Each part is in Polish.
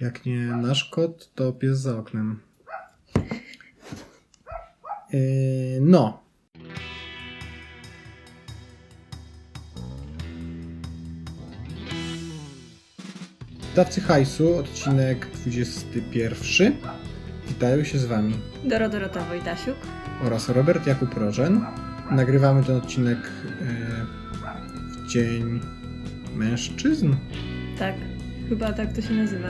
Jak nie nasz kot, to pies za oknem. Yy, no. Dawcy hajsu, odcinek 21. Witają się z Wami Doro Dorota Wojtasiuk. oraz Robert Jakub Rożen. Nagrywamy ten odcinek yy, w Dzień Mężczyzn, Tak, chyba tak to się nazywa.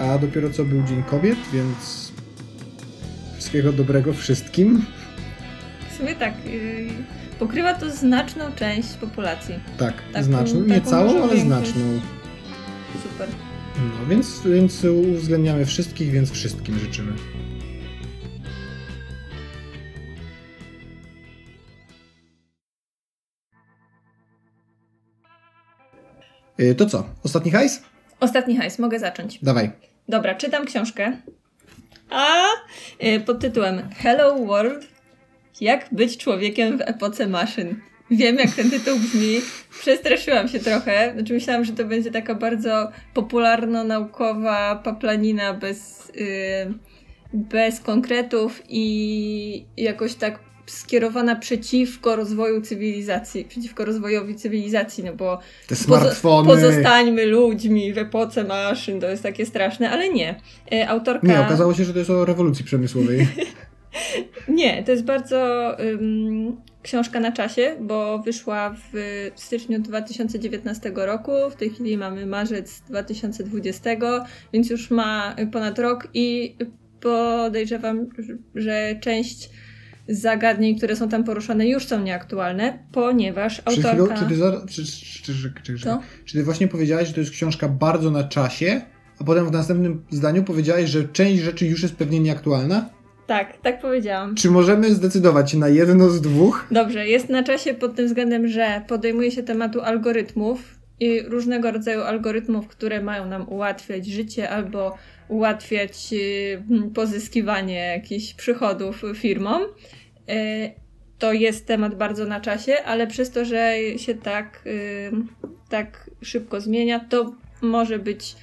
A dopiero co był Dzień Kobiet, więc wszystkiego dobrego wszystkim. W sumie tak, yy, pokrywa to znaczną część populacji. Tak, Taką- znaczną. Nie całą, ale znaczną. Super. No, więc, więc uwzględniamy wszystkich, więc wszystkim życzymy. Y, To co? Ostatni hajs? Ostatni hajs, mogę zacząć. Dawaj. Dobra, czytam książkę. A yy, pod tytułem Hello World. Jak być człowiekiem w epoce maszyn. Wiem, jak ten tytuł brzmi. Przestraszyłam się trochę. Znaczy, myślałam, że to będzie taka bardzo popularno-naukowa paplanina bez, yy, bez konkretów i jakoś tak skierowana przeciwko rozwoju cywilizacji, przeciwko rozwojowi cywilizacji, no bo Te Pozo- smartfony. Pozostańmy ludźmi w epoce maszyn, to jest takie straszne, ale nie. E, Autorka. Nie, okazało się, że to jest o rewolucji przemysłowej. Nie, to jest bardzo ym, książka na czasie, bo wyszła w styczniu 2019 roku. W tej chwili mamy marzec 2020, więc już ma ponad rok i podejrzewam, że część zagadnień, które są tam poruszane, już są nieaktualne, ponieważ Przed chwilą, autorka. czy ty, za, czy, czy, czy, czy, ty właśnie powiedziałaś, że to jest książka bardzo na czasie, a potem w następnym zdaniu powiedziałaś, że część rzeczy już jest pewnie nieaktualna? Tak, tak powiedziałam. Czy możemy zdecydować się na jedno z dwóch? Dobrze, jest na czasie pod tym względem, że podejmuje się tematu algorytmów i różnego rodzaju algorytmów, które mają nam ułatwiać życie albo ułatwiać y, pozyskiwanie jakichś przychodów firmom. Y, To jest temat bardzo na czasie, ale przez to, że się tak, y, tak szybko zmienia, to może być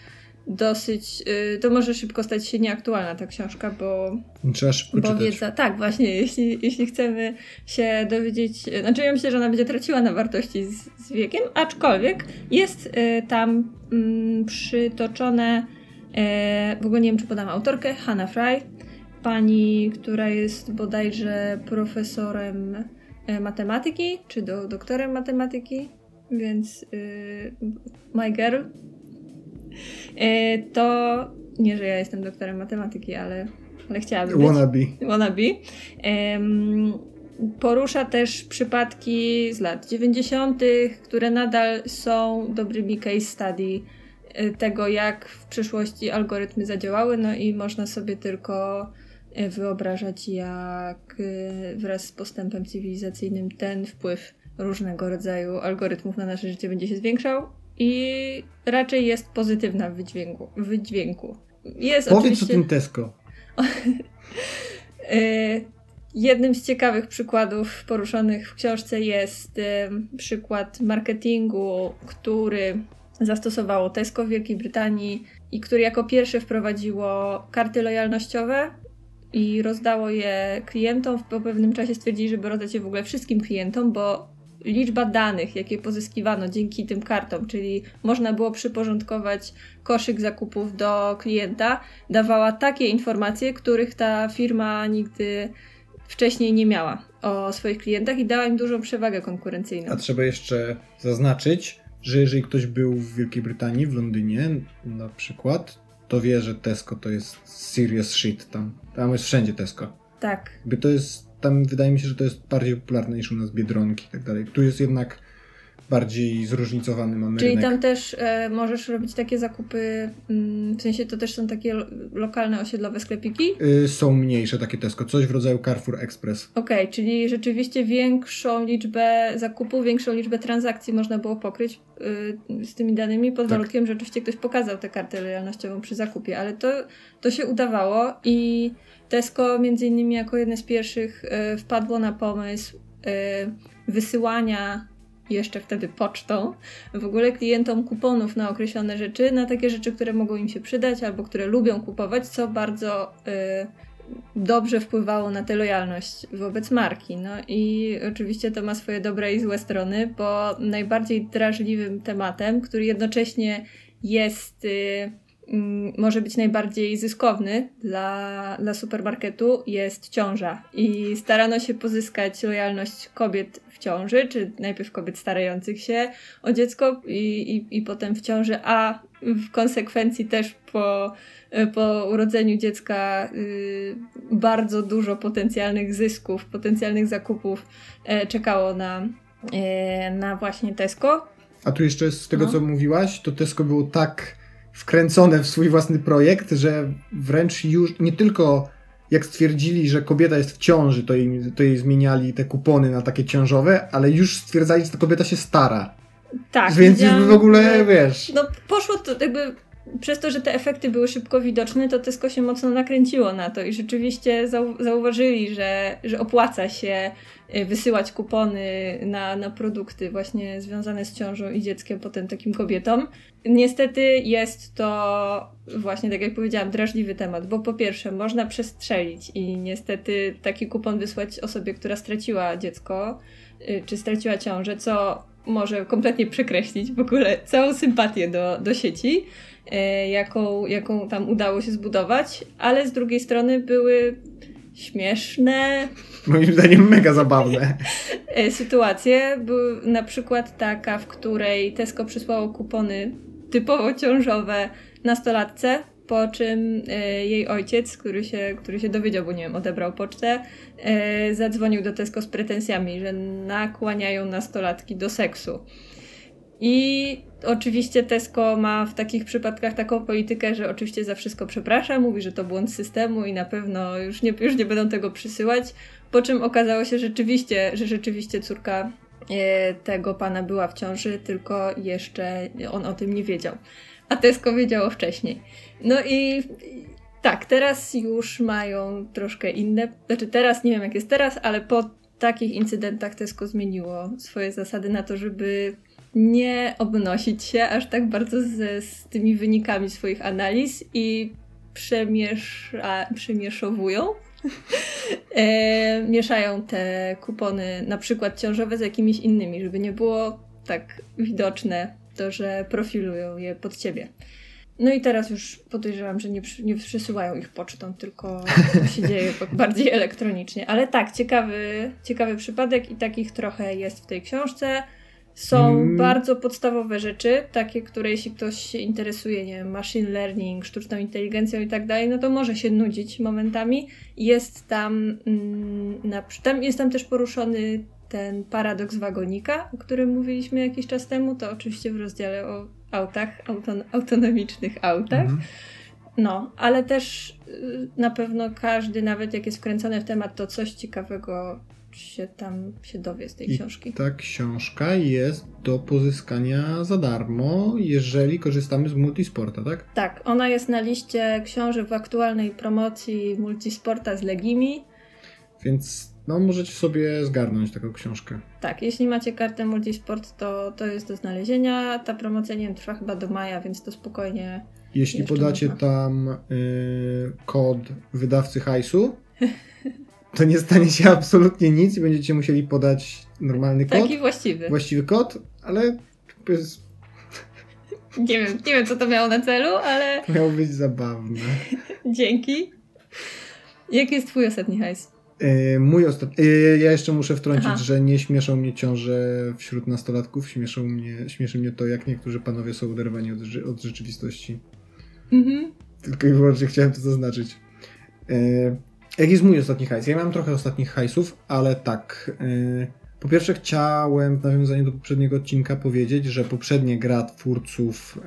dosyć, y, to może szybko stać się nieaktualna ta książka, bo Trzeba szybko bo czytać. wiedza, tak, właśnie, jeśli, jeśli chcemy się dowiedzieć, znaczy ja myślę, że ona będzie traciła na wartości z, z wiekiem, aczkolwiek jest tam mm, przytoczone, y, w ogóle nie wiem, czy podam autorkę, Hannah Fry, pani, która jest bodajże profesorem y, matematyki, czy do, doktorem matematyki, więc y, my girl. Y, to nie, że ja jestem doktorem matematyki, ale, ale chciałabym być Wannabe. wannabe. Em, porusza też przypadki z lat 90., które nadal są dobrymi case study e, tego, jak w przyszłości algorytmy zadziałały, no i można sobie tylko e, wyobrażać, jak e, wraz z postępem cywilizacyjnym ten wpływ różnego rodzaju algorytmów na nasze życie będzie się zwiększał i raczej jest pozytywna w wydźwięku. W wydźwięku. Jest Powiedz oczywiście... o tym Tesco. Y, Jednym z ciekawych przykładów poruszonych w książce jest przykład marketingu, który zastosowało Tesco w Wielkiej Brytanii i który jako pierwsze wprowadziło karty lojalnościowe i rozdało je klientom. Po pewnym czasie stwierdzili, żeby rozdać je w ogóle wszystkim klientom, bo liczba danych, jakie pozyskiwano dzięki tym kartom, czyli można było przyporządkować koszyk zakupów do klienta, dawała takie informacje, których ta firma nigdy wcześniej nie miała o swoich klientach i dała im dużą przewagę konkurencyjną. A trzeba jeszcze zaznaczyć, że jeżeli ktoś był w Wielkiej Brytanii, w Londynie na przykład, to wie, że Tesco to jest serious shit tam. Tam jest wszędzie Tesco. Tak. Jakby to jest, tam wydaje mi się, że to jest bardziej popularne niż u nas Biedronki i tak dalej. Tu jest jednak bardziej zróżnicowany mamy Czyli rynek. tam też e, możesz robić takie zakupy, mm, w sensie to też są takie lo- lokalne osiedlowe sklepiki. Y, są mniejsze takie Tesco, coś w rodzaju Carrefour Express. Okej, czyli rzeczywiście większą liczbę zakupów, większą liczbę transakcji można było pokryć y, z tymi danymi pod Tak. warunkiem, że oczywiście ktoś pokazał tę kartę lojalnościową przy zakupie, ale to, to się udawało i Tesco między innymi jako jedne z pierwszych y, wpadło na pomysł y, wysyłania jeszcze wtedy pocztą, w ogóle klientom kuponów na określone rzeczy, na takie rzeczy, które mogą im się przydać albo które lubią kupować, co bardzo y, dobrze wpływało na tę lojalność wobec marki. No i oczywiście to ma swoje dobre i złe strony, bo najbardziej drażliwym tematem, który jednocześnie jest. Y, może być najbardziej zyskowny dla, dla supermarketu jest ciąża. I starano się pozyskać lojalność kobiet w ciąży, czy najpierw kobiet starających się o dziecko i, i, i potem w ciąży, a w konsekwencji też po, po urodzeniu dziecka y, bardzo dużo potencjalnych zysków, potencjalnych zakupów e, czekało na, e, na właśnie Tesco. A tu jeszcze z tego, no. co mówiłaś, to Tesco było tak wkręcone w swój własny projekt, że wręcz już nie tylko jak stwierdzili, że kobieta jest w ciąży, to jej, to jej zmieniali te kupony na takie ciążowe, ale już stwierdzali, że ta kobieta się stara. Tak. Więc już w ogóle, wiesz... No poszło to jakby przez to, że te efekty były szybko widoczne, to Tesco się mocno nakręciło na to i rzeczywiście zau zauważyli, że, że opłaca się wysyłać kupony na, na produkty właśnie związane z ciążą i dzieckiem potem takim kobietom. Niestety jest to właśnie, tak jak powiedziałam, drażliwy temat, bo po pierwsze można przestrzelić i niestety taki kupon wysłać osobie, która straciła dziecko, y, czy straciła ciążę, co może kompletnie przekreślić w ogóle całą sympatię do, do sieci, e, jaką, jaką tam udało się zbudować, ale z drugiej strony były śmieszne. Moim zdaniem mega zabawne. E, sytuacje. Były na przykład taka, w której Tesco przysłało kupony typowo ciążowe nastolatce, po czym e, jej ojciec, który się, który się dowiedział, bo nie wiem, odebrał pocztę, e, zadzwonił do Tesco z pretensjami, że nakłaniają nastolatki do seksu. I oczywiście Tesco ma w takich przypadkach taką politykę, że oczywiście za wszystko przeprasza, mówi, że to błąd systemu i na pewno już nie, już nie będą tego przysyłać. Po czym okazało się rzeczywiście, że rzeczywiście córka e, tego pana była w ciąży, tylko jeszcze on o tym nie wiedział a Tesco wiedziało wcześniej. No i tak, teraz już mają troszkę inne, znaczy teraz nie wiem jak jest teraz, ale po takich incydentach Tesco zmieniło swoje zasady na to, żeby nie obnosić się aż tak bardzo z, z tymi wynikami swoich analiz i przemiesza, przemieszowują. e, mieszają te kupony, na przykład ciążowe, z jakimiś innymi, żeby nie było tak widoczne to, że profilują je pod ciebie. No i teraz już podejrzewam, że nie, nie przesyłają ich pocztą, tylko to się dzieje bardziej elektronicznie. Ale tak, ciekawy, ciekawy przypadek i takich trochę jest w tej książce. Są mm. bardzo podstawowe rzeczy, takie, które jeśli ktoś się interesuje, nie wiem, machine learning, sztuczną inteligencją i tak dalej, no to może się nudzić momentami. Jest tam, mm, na, tam jest tam też poruszony ten paradoks wagonika, o którym mówiliśmy jakiś czas temu, to oczywiście w rozdziale o autach, auton autonomicznych autach. Mhm. No, ale też y, na pewno każdy, nawet jak jest wkręcony w temat, to coś ciekawego się tam się dowie z tej I książki. Ta książka jest do pozyskania za darmo, jeżeli korzystamy z Multisporta, tak? Tak, ona jest na liście książek w aktualnej promocji Multisporta z Legimi. Więc no możecie sobie zgarnąć taką książkę. Tak, jeśli macie kartę Multisport, to, to jest do znalezienia. Ta promocja, nie wiem, trwa chyba do maja, więc to spokojnie. Jeśli podacie można. tam y, kod wydawcy hajsu, to nie stanie się absolutnie nic i będziecie musieli podać normalny kod. Taki właściwy. Właściwy kod, ale. Nie wiem, nie wiem, co to miało na celu, ale... Miało być zabawne. Dzięki. Jaki jest twój ostatni hajs? E, mój ostatni. E, ja jeszcze muszę wtrącić, Aha. że nie śmieszą mnie ciąże wśród nastolatków. Śmieszą mnie, śmieszy mnie to, jak niektórzy panowie są oderwani od, od rzeczywistości. Mhm. Tylko i wyłącznie chciałem to zaznaczyć. E, jak jest mój ostatni hajs? Ja mam trochę ostatnich hajsów, ale tak. Po pierwsze chciałem w nawiązaniu do poprzedniego odcinka powiedzieć, że poprzednie gra twórców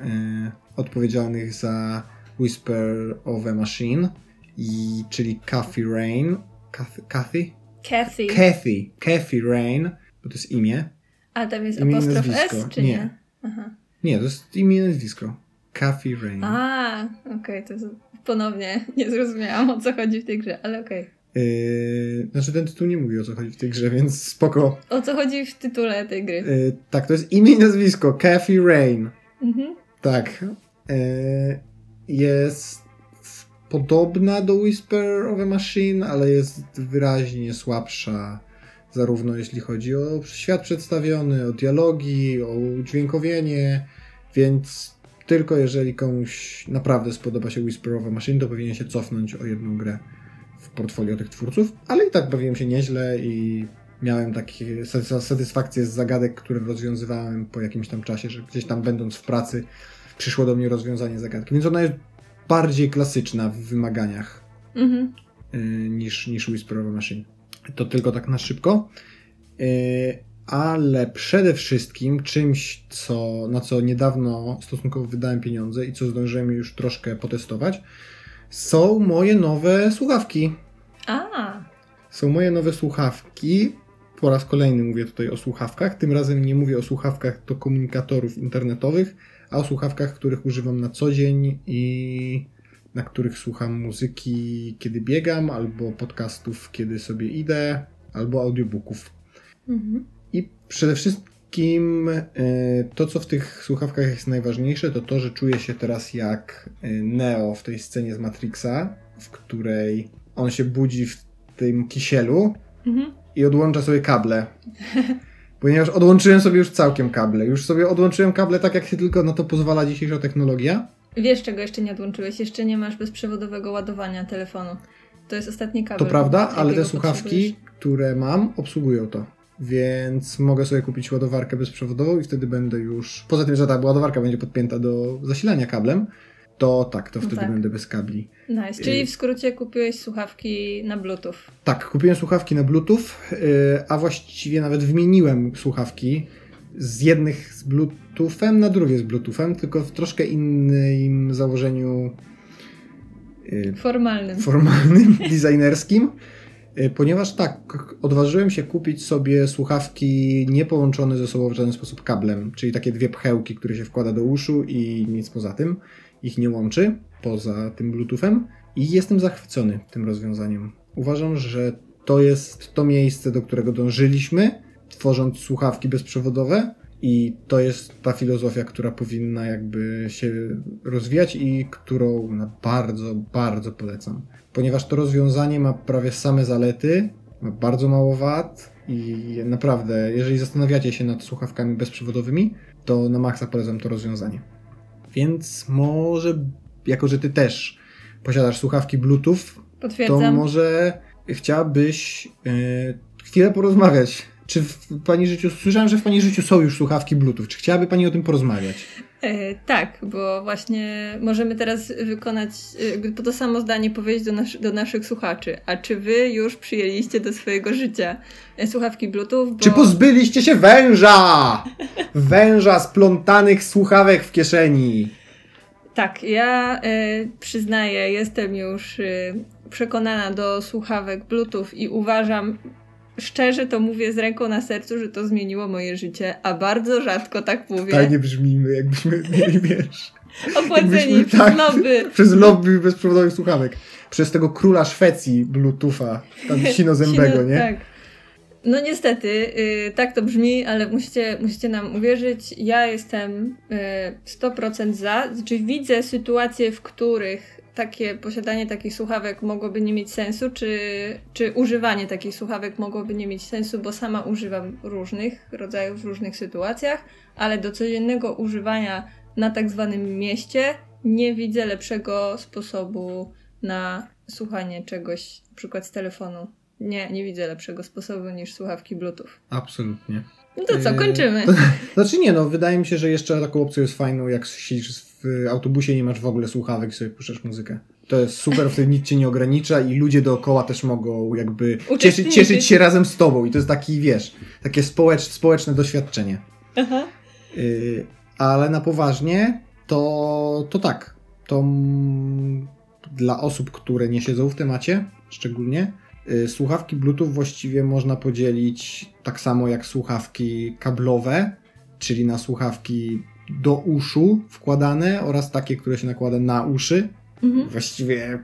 odpowiedzialnych za Whisper of a Machine, i, czyli Coffee Rain Kathy? Kathy? Kathy. Kathy. Kathy Rain, bo to jest imię. A tam jest imię apostrof S, czy nie? Nie. Aha. nie, to jest imię i nazwisko. Kathy Rain. A, okej, okay, to jest ponownie nie zrozumiałam o co chodzi w tej grze, ale okej. Okay. Yy, znaczy ten tytuł nie mówi o co chodzi w tej grze, więc spoko. O co chodzi w tytule tej gry? Yy, tak, to jest imię i nazwisko. Kathy Rain. Mhm. Tak. Yy, jest podobna do Whisper of a Machine, ale jest wyraźnie słabsza zarówno jeśli chodzi o świat przedstawiony, o dialogi, o udźwiękowienie, więc tylko jeżeli komuś naprawdę spodoba się Whisper of a Machine, to powinien się cofnąć o jedną grę w portfolio tych twórców, ale i tak bawiłem się nieźle i miałem takie satysfakcje z zagadek, które rozwiązywałem po jakimś tam czasie, że gdzieś tam będąc w pracy przyszło do mnie rozwiązanie zagadki. Więc ona jest bardziej klasyczna w wymaganiach mhm. Y, niż, niż Whisper of a Machine. To tylko tak na szybko. Ale przede wszystkim czymś, co, na co niedawno stosunkowo wydałem pieniądze i co zdążyłem już troszkę potestować, są moje nowe słuchawki. A. Są moje nowe słuchawki. Po raz kolejny mówię tutaj o słuchawkach. Tym razem nie mówię o słuchawkach do komunikatorów internetowych, a o słuchawkach, których używam na co dzień i na których słucham muzyki, kiedy biegam, albo podcastów, kiedy sobie idę, albo audiobooków. Mhm. I przede wszystkim e, to, co w tych słuchawkach jest najważniejsze, to to, że czuję się teraz jak e, Neo w tej scenie z Matrixa, w której on się budzi w tym kisielu mhm. i odłącza sobie kable. Ponieważ odłączyłem sobie już całkiem kable. Już sobie odłączyłem kable tak, jak się tylko na to pozwala dzisiejsza technologia. Wiesz, czego jeszcze nie odłączyłeś? Jeszcze nie masz bezprzewodowego ładowania telefonu. To jest ostatni kabel. To prawda, ale te słuchawki, które mam, obsługują to. Więc mogę sobie kupić ładowarkę bezprzewodową i wtedy będę już. Poza tym, że ta ładowarka będzie podpięta do zasilania kablem, to tak, to wtedy tak. będę bez kabli. Nice. Czyli w skrócie kupiłeś słuchawki na Bluetooth. Tak, kupiłem słuchawki na Bluetooth, y, a właściwie nawet wymieniłem słuchawki z jednych z Bluetoothem na drugie z Bluetoothem, tylko w troszkę innym założeniu y, formalnym, formalnym designerskim. Y, ponieważ tak, odważyłem się kupić sobie słuchawki niepołączone ze sobą w żaden sposób kablem, czyli takie dwie pchełki, które się wkłada do uszu i nic poza tym ich nie łączy poza tym Bluetoothem i jestem zachwycony tym rozwiązaniem. Uważam, że to jest to miejsce, do którego dążyliśmy, tworząc słuchawki bezprzewodowe i to jest ta filozofia, która powinna jakby się rozwijać i którą bardzo, bardzo polecam. Ponieważ to rozwiązanie ma prawie same zalety, ma bardzo mało wad i naprawdę, jeżeli zastanawiacie się nad słuchawkami bezprzewodowymi, to na maksa polecam to rozwiązanie. Więc może, jako że ty też posiadasz słuchawki Bluetooth, Potwierdzam. to może chciałabyś yy, chwilę porozmawiać. Czy w Pani życiu, słyszałem, że w Pani życiu są już słuchawki Bluetooth. Czy chciałaby Pani o tym porozmawiać? E, tak, bo właśnie możemy teraz wykonać, e, to samo zdanie powiedzieć do, nas, do naszych słuchaczy. A czy wy już przyjęliście do swojego życia e, słuchawki Bluetooth? Bo... Czy pozbyliście się węża? Węża splątanych słuchawek w kieszeni. Tak, ja przyznaję, jestem już przekonana do słuchawek Bluetooth i uważam, szczerze to mówię z ręką na sercu, że to zmieniło moje życie, a bardzo rzadko tak mówię. Tak nie brzmimy, jakbyśmy mieli, wiesz... Opłaceni przez tak, lobby. Przez lobby bezprzewodowych słuchawek. Przez tego króla Szwecji Bluetootha, tam Sino Zębego, nie? Tak. No niestety, yy, tak to brzmi, ale musicie, musicie nam uwierzyć. Ja jestem yy, 100% za. Znaczy widzę sytuacje, w których takie posiadanie takich słuchawek mogłoby nie mieć sensu, czy, czy używanie takich słuchawek mogłoby nie mieć sensu, bo sama używam różnych rodzajów w różnych sytuacjach, ale do codziennego używania na tak zwanym mieście nie widzę lepszego sposobu na słuchanie czegoś, na przykład z telefonu. Nie, nie widzę lepszego sposobu niż słuchawki Bluetooth. Absolutnie. No to co, kończymy. Znaczy nie, no wydaje mi się, że jeszcze taką opcją jest fajną, jak siedzisz w autobusie nie masz w ogóle słuchawek i sobie puszczasz muzykę. To jest super, wtedy nic cię nie ogranicza i ludzie dookoła też mogą jakby cieszyć, cieszyć się razem z tobą i to jest taki, wiesz, takie społecz, społeczne doświadczenie. Aha. Y, ale na poważnie to, to tak, to dla osób, które nie siedzą w temacie szczególnie, słuchawki Bluetooth właściwie można podzielić tak samo jak słuchawki kablowe, czyli na słuchawki do uszu wkładane oraz takie, które się nakłada na uszy. Mhm. Właściwie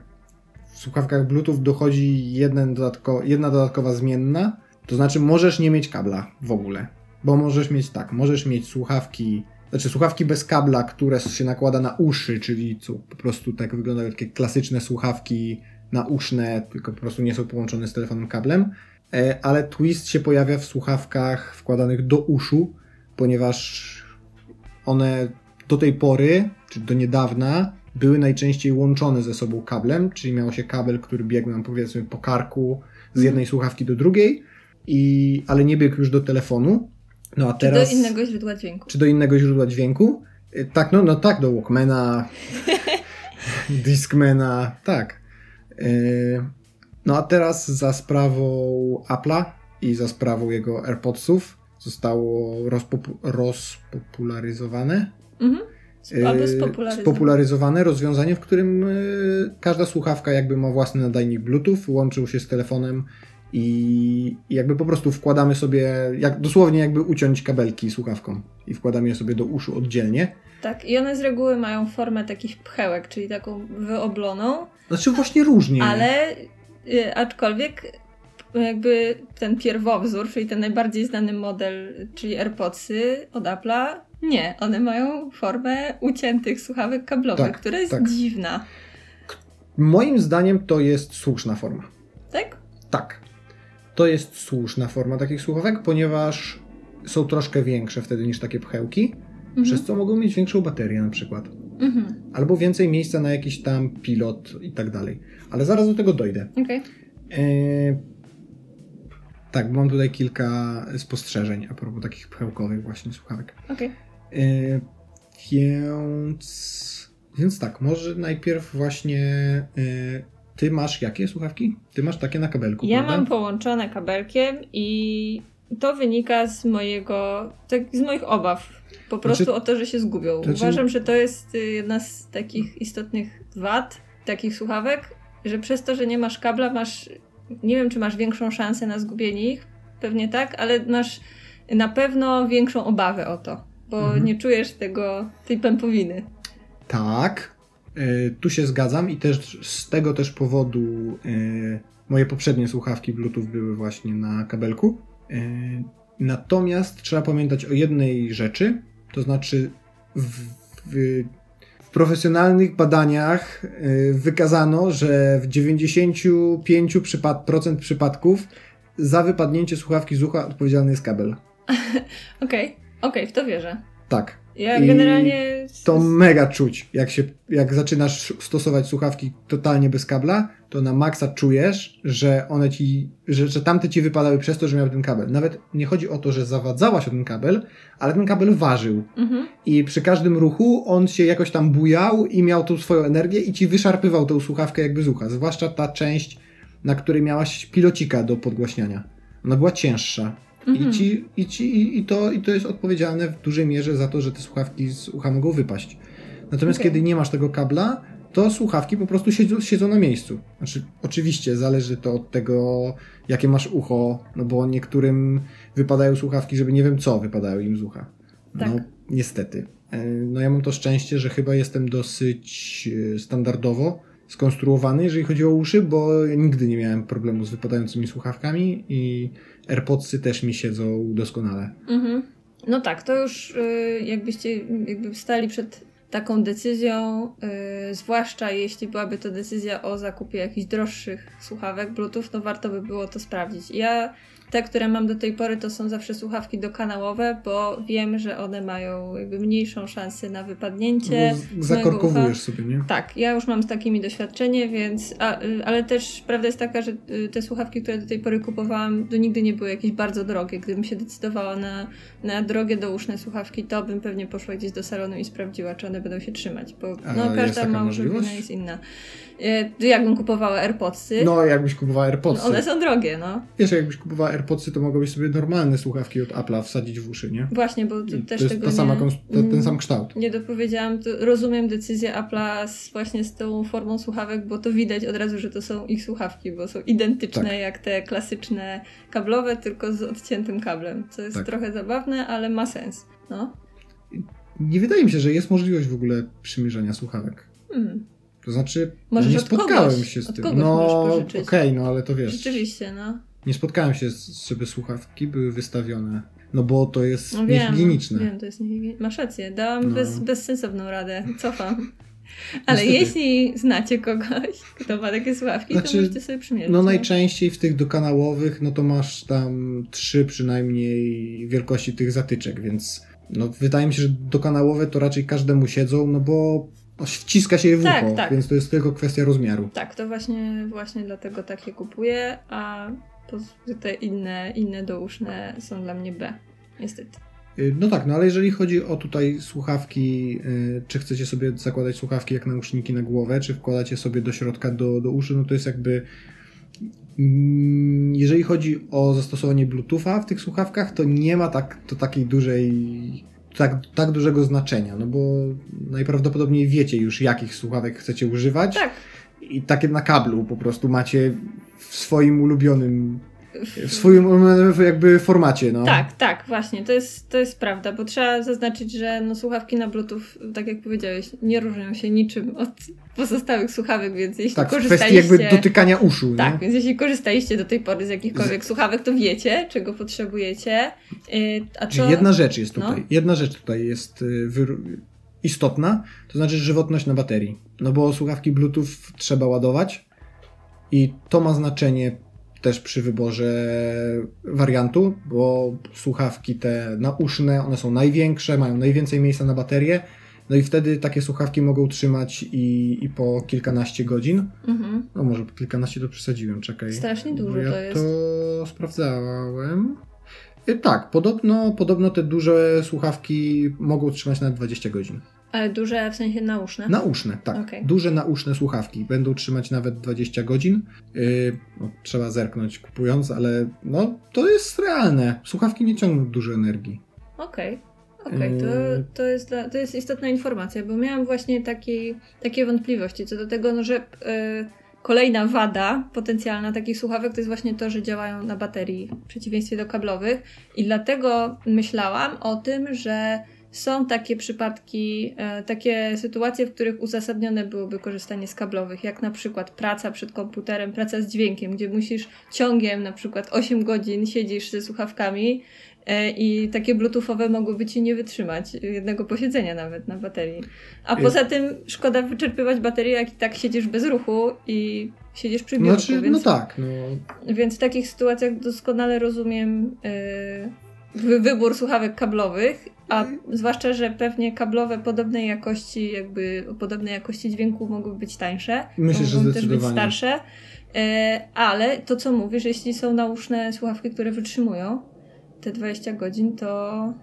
w słuchawkach Bluetooth dochodzi jeden dodatko, jedna dodatkowa zmienna, to znaczy możesz nie mieć kabla w ogóle. Bo możesz mieć tak, możesz mieć słuchawki, znaczy słuchawki bez kabla, które się nakłada na uszy, czyli co, po prostu tak wyglądają takie klasyczne słuchawki nauszne, tylko po prostu nie są połączone z telefonem kablem. E, ale twist się pojawia w słuchawkach wkładanych do uszu, ponieważ one do tej pory, czy do niedawna, były najczęściej łączone ze sobą kablem, czyli miało się kabel, który biegł nam powiedzmy po karku z jednej słuchawki do drugiej, i, ale nie biegł już do telefonu. No a teraz, czy do innego źródła dźwięku. Czy do innego źródła dźwięku. Y, tak, no, no tak, do Walkmana, Discmana, tak. Y, no a teraz za sprawą Apple'a i za sprawą jego AirPodsów zostało rozpopu rozpopularyzowane. Mhm. Albo y, spopularyzowane. spopularyzowane rozwiązanie, w którym każda słuchawka jakby ma własny nadajnik Bluetooth, łączył się z telefonem i jakby po prostu wkładamy sobie, jak dosłownie jakby uciąć kabelki słuchawką i wkładamy je sobie do uszu oddzielnie. Tak, i one z reguły mają formę takich pchełek, czyli taką wyobloną. Znaczy właśnie różnie. Ale y, aczkolwiek jakby ten pierwowzór, czyli ten najbardziej znany model, czyli AirPodsy od Apple'a, nie, one mają formę uciętych słuchawek kablowych, tak, która jest tak. dziwna. Moim zdaniem to jest słuszna forma. Tak? Tak to jest słuszna forma takich słuchawek, ponieważ są troszkę większe wtedy niż takie pchełki, mhm. przez co mogą mieć większą baterię na przykład. Mhm. Albo więcej miejsca na jakiś tam pilot i tak dalej. Ale zaraz do tego dojdę. Okay. E, tak, mam tutaj kilka spostrzeżeń a propos takich pchełkowych właśnie słuchawek. Okay. E, więc, więc tak, może najpierw właśnie e, ty masz jakie słuchawki? Ty masz takie na kabelku. Ja prawda? mam połączone kabelkiem i to wynika z mojego, tak, z moich obaw. Po prostu znaczy, o to, że się zgubią. Znaczy... Uważam, że to jest y, jedna z takich istotnych wad takich słuchawek, że przez to, że nie masz kabla, masz, nie wiem, czy masz większą szansę na zgubienie ich, pewnie tak, ale masz na pewno większą obawę o to, bo mhm. nie czujesz tego, tej pępowiny. Tak, tu się zgadzam i też z tego też powodu e, moje poprzednie słuchawki Bluetooth były właśnie na kabelku. E, natomiast trzeba pamiętać o jednej rzeczy, to znaczy w, w, w profesjonalnych badaniach wykazano, że w 95% przypad procent przypadków za wypadnięcie słuchawki z ucha odpowiedzialny jest kabel. Okej, okej, okay, okay, w to wierzę. Tak. Ja generalnie. To mega czuć. Jak, się, jak zaczynasz stosować słuchawki totalnie bez kabla, to na maksa czujesz, że one ci, że, że tamte ci wypadały przez to, że miał ten kabel. Nawet nie chodzi o to, że zawadzałaś o ten kabel, ale ten kabel ważył. Mhm. I przy każdym ruchu on się jakoś tam bujał i miał tą swoją energię i ci wyszarpywał tą słuchawkę jakby z ucha. Zwłaszcza ta część, na której miałaś pilocika do podgłaśniania. Ona była cięższa. Mhm. I, ci, i, ci, i, to, I to jest odpowiedzialne w dużej mierze za to, że te słuchawki z ucha mogą wypaść. Natomiast okay. kiedy nie masz tego kabla, to słuchawki po prostu siedzą, siedzą na miejscu. Znaczy, oczywiście zależy to od tego, jakie masz ucho, no bo niektórym wypadają słuchawki, żeby nie wiem co wypadają im z ucha. No, tak. niestety. E, no ja mam to szczęście, że chyba jestem dosyć e, standardowo skonstruowany, jeżeli chodzi o uszy, bo nigdy nie miałem problemu z wypadającymi słuchawkami i AirPodsy też mi siedzą doskonale. Mhm. No tak, to już y, jakbyście jakby stali przed taką decyzją, y, zwłaszcza jeśli byłaby to decyzja o zakupie jakichś droższych słuchawek Bluetooth, no warto by było to sprawdzić. Ja te, które mam do tej pory, to są zawsze słuchawki dokanałowe, bo wiem, że one mają jakby mniejszą szansę na wypadnięcie. Zakorkowujesz sobie, nie? Tak, ja już mam z takimi doświadczenie, więc. A, ale też prawda jest taka, że y, te słuchawki, które do tej pory kupowałam, to nigdy nie były jakieś bardzo drogie. Gdybym się decydowała na, na drogie douszne słuchawki, to bym pewnie poszła gdzieś do salonu i sprawdziła, czy one będą się trzymać, bo no, każda małżonka jest inna. Y, jakbym kupowała AirPodsy. No, jakbyś kupowała AirPodsy. No, one są drogie, no. Wiesz, jakbyś kupowała AirPodsy, to mogłabyś sobie normalne słuchawki od Apple'a wsadzić w uszy, nie? Właśnie, bo to, też to tego ta sama nie, ten sam kształt. Nie dopowiedziałam, to rozumiem decyzję Apple'a z, właśnie z tą formą słuchawek, bo to widać od razu, że to są ich słuchawki, bo są identyczne tak. jak te klasyczne kablowe, tylko z odciętym kablem, co jest tak. trochę zabawne, ale ma sens, no. Nie wydaje mi się, że jest możliwość w ogóle przymierzania słuchawek. Hmm. To znaczy, możesz nie spotkałem kogoś, się z tym. No, okej, okay, no ale to wiesz. Rzeczywiście, no. Nie spotkałem się, z, żeby słuchawki były wystawione. No bo to jest no wiem, niehigieniczne. Wiem, to jest niehigieniczne. Masz rację, dałam no. bez, bezsensowną radę. Cofam. Ale Niestety. jeśli znacie kogoś, kto ma takie słuchawki, znaczy, to możecie sobie przymierzyć. No najczęściej w tych dokanałowych, no to masz tam trzy przynajmniej wielkości tych zatyczek, więc no wydaje mi się, że dokanałowe to raczej każdemu siedzą, no bo wciska się je w tak, ucho, tak. więc to jest tylko kwestia rozmiaru. Tak, to właśnie, właśnie dlatego takie kupuję, a te inne, inne douszne są dla mnie B, niestety. Y, no tak, no ale jeżeli chodzi o tutaj słuchawki, y, czy chcecie sobie zakładać słuchawki jak nauszniki na głowę, czy wkładacie sobie do środka do, do uszu, no to jest jakby mm, jeżeli chodzi o zastosowanie Bluetootha w tych słuchawkach, to nie ma tak, to takiej dużej tak, tak dużego znaczenia, no bo najprawdopodobniej wiecie już jakich słuchawek chcecie używać. Tak. I takie na kablu po prostu macie w swoim ulubionym w swoim jakby formacie, no. Tak, tak, właśnie, to jest, to jest prawda, bo trzeba zaznaczyć, że no, słuchawki na Bluetooth, tak jak powiedziałeś, nie różnią się niczym od pozostałych słuchawek, więc jeśli tak, korzystaliście... Tak, jakby dotykania uszu, Tak, nie? więc jeśli korzystaliście do tej pory z jakichkolwiek z... słuchawek, to wiecie, czego potrzebujecie. Yy, a co... Jedna rzecz jest tutaj, no? jedna rzecz tutaj jest y, istotna, to znaczy żywotność na baterii, no bo słuchawki Bluetooth trzeba ładować i to ma znaczenie też przy wyborze wariantu, bo słuchawki te nauszne, one są największe, mają najwięcej miejsca na baterię, no i wtedy takie słuchawki mogą trzymać i, i po kilkanaście godzin. Mhm. No może po kilkanaście to przesadziłem, czekaj. Strasznie dużo ja to jest. to sprawdzałem. Y, tak, podobno, podobno te duże słuchawki mogą trzymać nawet 20 godzin. Ale duże w sensie nauszne? Nauszne, tak. Okay. Duże nauszne słuchawki. Będą trzymać nawet 20 godzin. Yy, no, trzeba zerknąć kupując, ale no to jest realne. Słuchawki nie ciągną dużo energii. Okej. Okay. Okej, okay, to, yy. to, jest to jest istotna informacja, bo miałam właśnie taki, takie wątpliwości co do tego, no, że yy, kolejna wada potencjalna takich słuchawek to jest właśnie to, że działają na baterii w przeciwieństwie do kablowych i dlatego myślałam o tym, że są takie przypadki, e, takie sytuacje, w których uzasadnione byłoby korzystanie z kablowych, jak na przykład praca przed komputerem, praca z dźwiękiem, gdzie musisz ciągiem na przykład 8 godzin siedzisz ze słuchawkami e, i takie bluetoothowe mogłyby ci nie wytrzymać jednego posiedzenia nawet na baterii. A poza tym szkoda wyczerpywać baterię, jak i tak siedzisz bez ruchu i siedzisz przy biurku. Znaczy, więc, no tak. No. Więc w takich sytuacjach doskonale rozumiem yy, wybór słuchawek kablowych a zwłaszcza, że pewnie kablowe podobnej jakości, jakby podobnej jakości dźwięku mogły być tańsze. Myślę, że mogą też być starsze. E, ale to, co mówisz, jeśli są nauszne słuchawki, które wytrzymują te 20 godzin, to,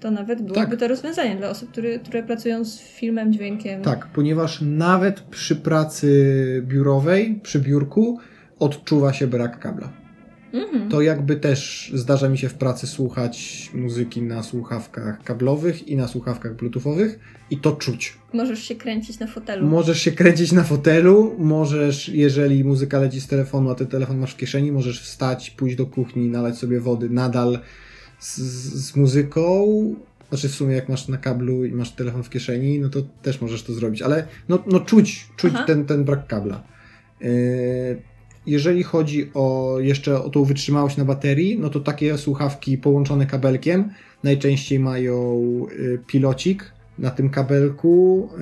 to nawet byłoby tak. to rozwiązanie dla osób, które, które pracują z filmem, dźwiękiem. Tak, ponieważ nawet przy pracy biurowej, przy biurku, odczuwa się brak kabla. Mhm. To jakby też zdarza mi się w pracy słuchać muzyki na słuchawkach kablowych i na słuchawkach bluetoothowych i to czuć. Możesz się kręcić na fotelu. Możesz się kręcić na fotelu, możesz, jeżeli muzyka leci z telefonu, a ty telefon masz w kieszeni, możesz wstać, pójść do kuchni, nalać sobie wody nadal z, z muzyką. Znaczy w sumie jak masz na kablu i masz telefon w kieszeni, no to też możesz to zrobić, ale no, no czuć, czuć ten, ten brak kabla. Yy, jeżeli chodzi o jeszcze o tą wytrzymałość na baterii, no to takie słuchawki połączone kabelkiem najczęściej mają y, pilocik na tym kabelku, y,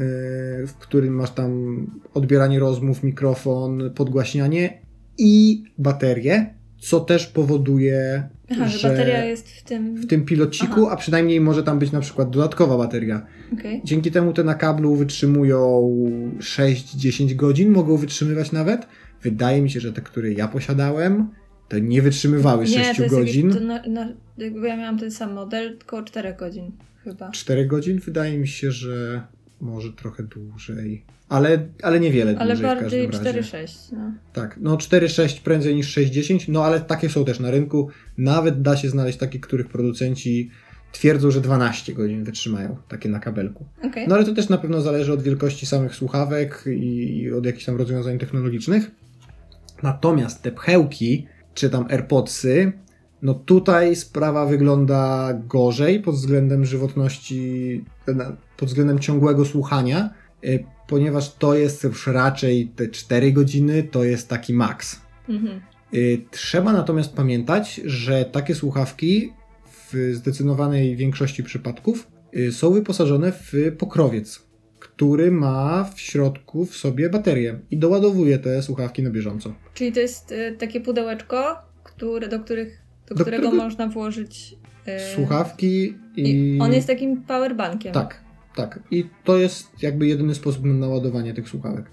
w którym masz tam odbieranie rozmów, mikrofon, podgłaśnianie i baterię, co też powoduje, Aha, że, że bateria jest w tym... w tym pilociku, Aha. a przynajmniej może tam być na przykład dodatkowa bateria. Okay. Dzięki temu te na kablu wytrzymują 6-10 godzin, mogą wytrzymywać nawet, Wydaje mi się, że te, które ja posiadałem, to nie wytrzymywały nie, 6 to godzin. Jakieś, to na, na, jakby ja miałam ten sam model, tylko 4 godzin chyba. 4 godzin? Wydaje mi się, że może trochę dłużej. Ale, ale niewiele ale dłużej w każdym razie. 4-6. No. Tak, no 4-6 prędzej niż 6-10, no ale takie są też na rynku. Nawet da się znaleźć takie, których producenci twierdzą, że 12 godzin wytrzymają takie na kabelku. Okay. No ale to też na pewno zależy od wielkości samych słuchawek i, i od jakichś tam rozwiązań technologicznych. Natomiast te pchełki, czy tam AirPodsy, no tutaj sprawa wygląda gorzej pod względem żywotności, pod względem ciągłego słuchania, y, ponieważ to jest już raczej te 4 godziny, to jest taki maks. Mhm. Y, trzeba natomiast pamiętać, że takie słuchawki w zdecydowanej większości przypadków y, są wyposażone w pokrowiec, który ma w środku w sobie baterię i doładowuje te słuchawki na bieżąco. Czyli to jest y, takie pudełeczko, które, do, których, do, do którego, którego, można włożyć słuchawki i... i... On jest takim powerbankiem. Tak, tak. I to jest jakby jedyny sposób na naładowanie tych słuchawek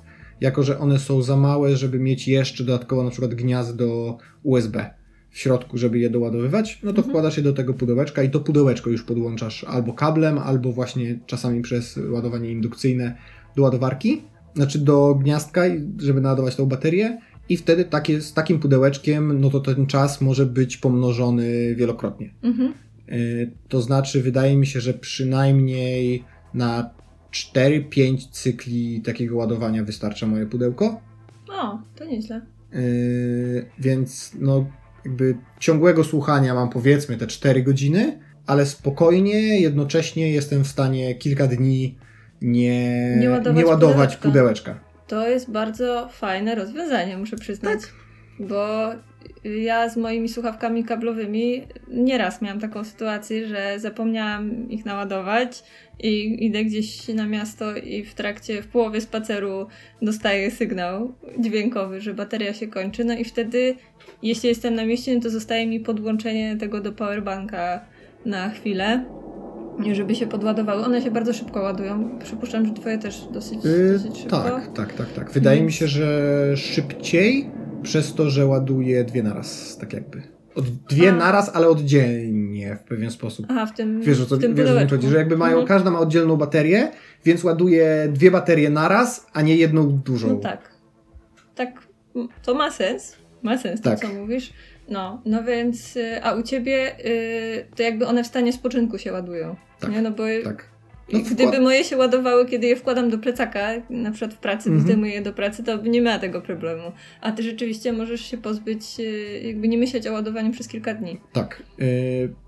jako że one są za małe, żeby mieć jeszcze dodatkowo na przykład gniazdo USB w środku, żeby je doładowywać, no to mhm. wkładasz je do tego pudełeczka i to pudełeczko już podłączasz albo kablem, albo właśnie czasami przez ładowanie indukcyjne do ładowarki, znaczy do gniazdka, żeby naładować tą baterię i wtedy takie, z takim pudełeczkiem, no to ten czas może być pomnożony wielokrotnie. Mhm. Y, to znaczy, wydaje mi się, że przynajmniej na 4-5 cykli takiego ładowania wystarcza moje pudełko. O, to nieźle. Yy, więc no jakby ciągłego słuchania mam powiedzmy te 4 godziny, ale spokojnie, jednocześnie jestem w stanie kilka dni nie, nie ładować, nie ładować pudełeczka. pudełeczka. To jest bardzo fajne rozwiązanie, muszę przyznać. Tak. Bo ja z moimi słuchawkami kablowymi nieraz miałam taką sytuację, że zapomniałam ich naładować i idę gdzieś na miasto i w trakcie, w połowie spaceru dostaję sygnał dźwiękowy, że bateria się kończy. No i wtedy, jeśli jestem na mieście, no to zostaje mi podłączenie tego do powerbanka na chwilę żeby się podładowały. One się bardzo szybko ładują. Przypuszczam, że twoje też dosyć, yy, dosyć szybko. Tak, tak, tak, tak. Wydaje mi się, że szybciej przez to, że ładuje dwie naraz, tak jakby. Od dwie A. naraz, ale oddzielnie w pewien sposób. Aha, w tym Wiesz o co, w tym wiesz, o chodzi, że jakby mają, mhm. każda ma oddzielną baterię, więc ładuje dwie baterie naraz, a nie jedną dużą. No tak. Tak, to ma sens. Ma sens to, tak. co mówisz. No, no więc, y, a u ciebie y, to jakby one w stanie spoczynku się ładują. Tak, nie? No bo tak. No, Gdyby moje się ładowały, kiedy je wkładam do plecaka, na przykład w pracy, -hmm. zdejmuję je do pracy, to nie ma tego problemu. A ty rzeczywiście możesz się pozbyć, e, jakby nie myśleć o ładowaniu przez kilka dni. Tak. E,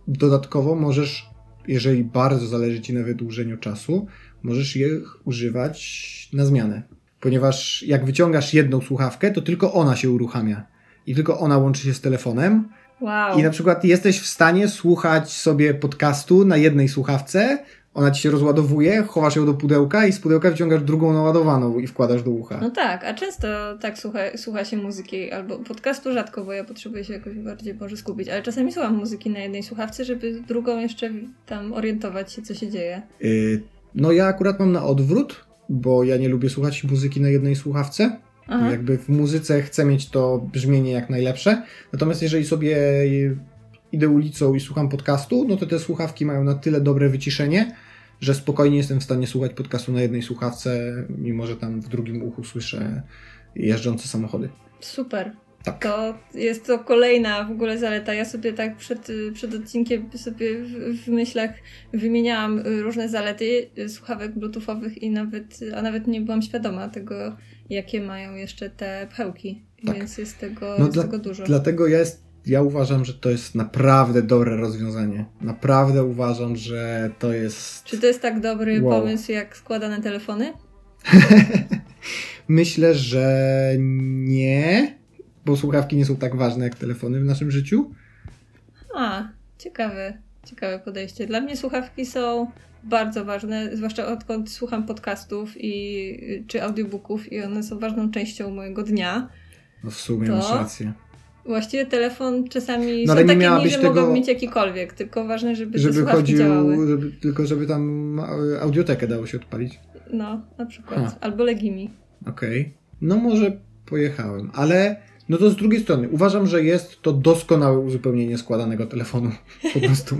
dodatkowo możesz, jeżeli bardzo zależy ci na wydłużeniu czasu, możesz je używać na zmianę. Ponieważ jak wyciągasz jedną słuchawkę, to tylko ona się uruchamia. I tylko ona łączy się z telefonem. Wow. I na przykład jesteś w stanie słuchać sobie podcastu na jednej słuchawce, ona ci się rozładowuje, chowasz ją do pudełka i z pudełka wciągasz drugą naładowaną i wkładasz do ucha. No tak, a często tak słucha, słucha się muzyki albo podcastu rzadko, bo ja potrzebuję się jakoś bardziej może skupić, ale czasami słucham muzyki na jednej słuchawce, żeby drugą jeszcze tam orientować się, co się dzieje. Yy, no ja akurat mam na odwrót, bo ja nie lubię słuchać muzyki na jednej słuchawce. Aha. Jakby w muzyce chcę mieć to brzmienie jak najlepsze. Natomiast jeżeli sobie idę ulicą i słucham podcastu, no to te słuchawki mają na tyle dobre wyciszenie, że spokojnie jestem w stanie słuchać podcastu na jednej słuchawce, mimo że tam w drugim uchu słyszę jeżdżące samochody. Super. Tak. To jest to kolejna w ogóle zaleta. Ja sobie tak przed, przed odcinkiem sobie w, w myślach wymieniałam różne zalety słuchawek bluetoothowych i nawet, a nawet nie byłam świadoma tego, jakie mają jeszcze te pchełki. Tak. Więc jest tego, no jest dla, tego dużo. Dlatego ja jest, ja uważam, że to jest naprawdę dobre rozwiązanie. Naprawdę uważam, że to jest. Czy to jest tak dobry wow. pomysł jak składane telefony? Myślę, że nie, bo słuchawki nie są tak ważne jak telefony w naszym życiu. A, ciekawe, ciekawe podejście. Dla mnie słuchawki są bardzo ważne, zwłaszcza odkąd słucham podcastów i, czy audiobooków i one są ważną częścią mojego dnia. No w sumie to... masz rację. Właściwie telefon czasami no, są takie dni, że tego... mogą mieć jakikolwiek, tylko ważne, żeby, żeby te chodził, działały. Żeby, tylko żeby tam audiotekę dało się odpalić. No, na przykład. Ha. Albo Legimi. Okej. Okay. No może pojechałem, ale no to z drugiej strony uważam, że jest to doskonałe uzupełnienie składanego telefonu. Po prostu.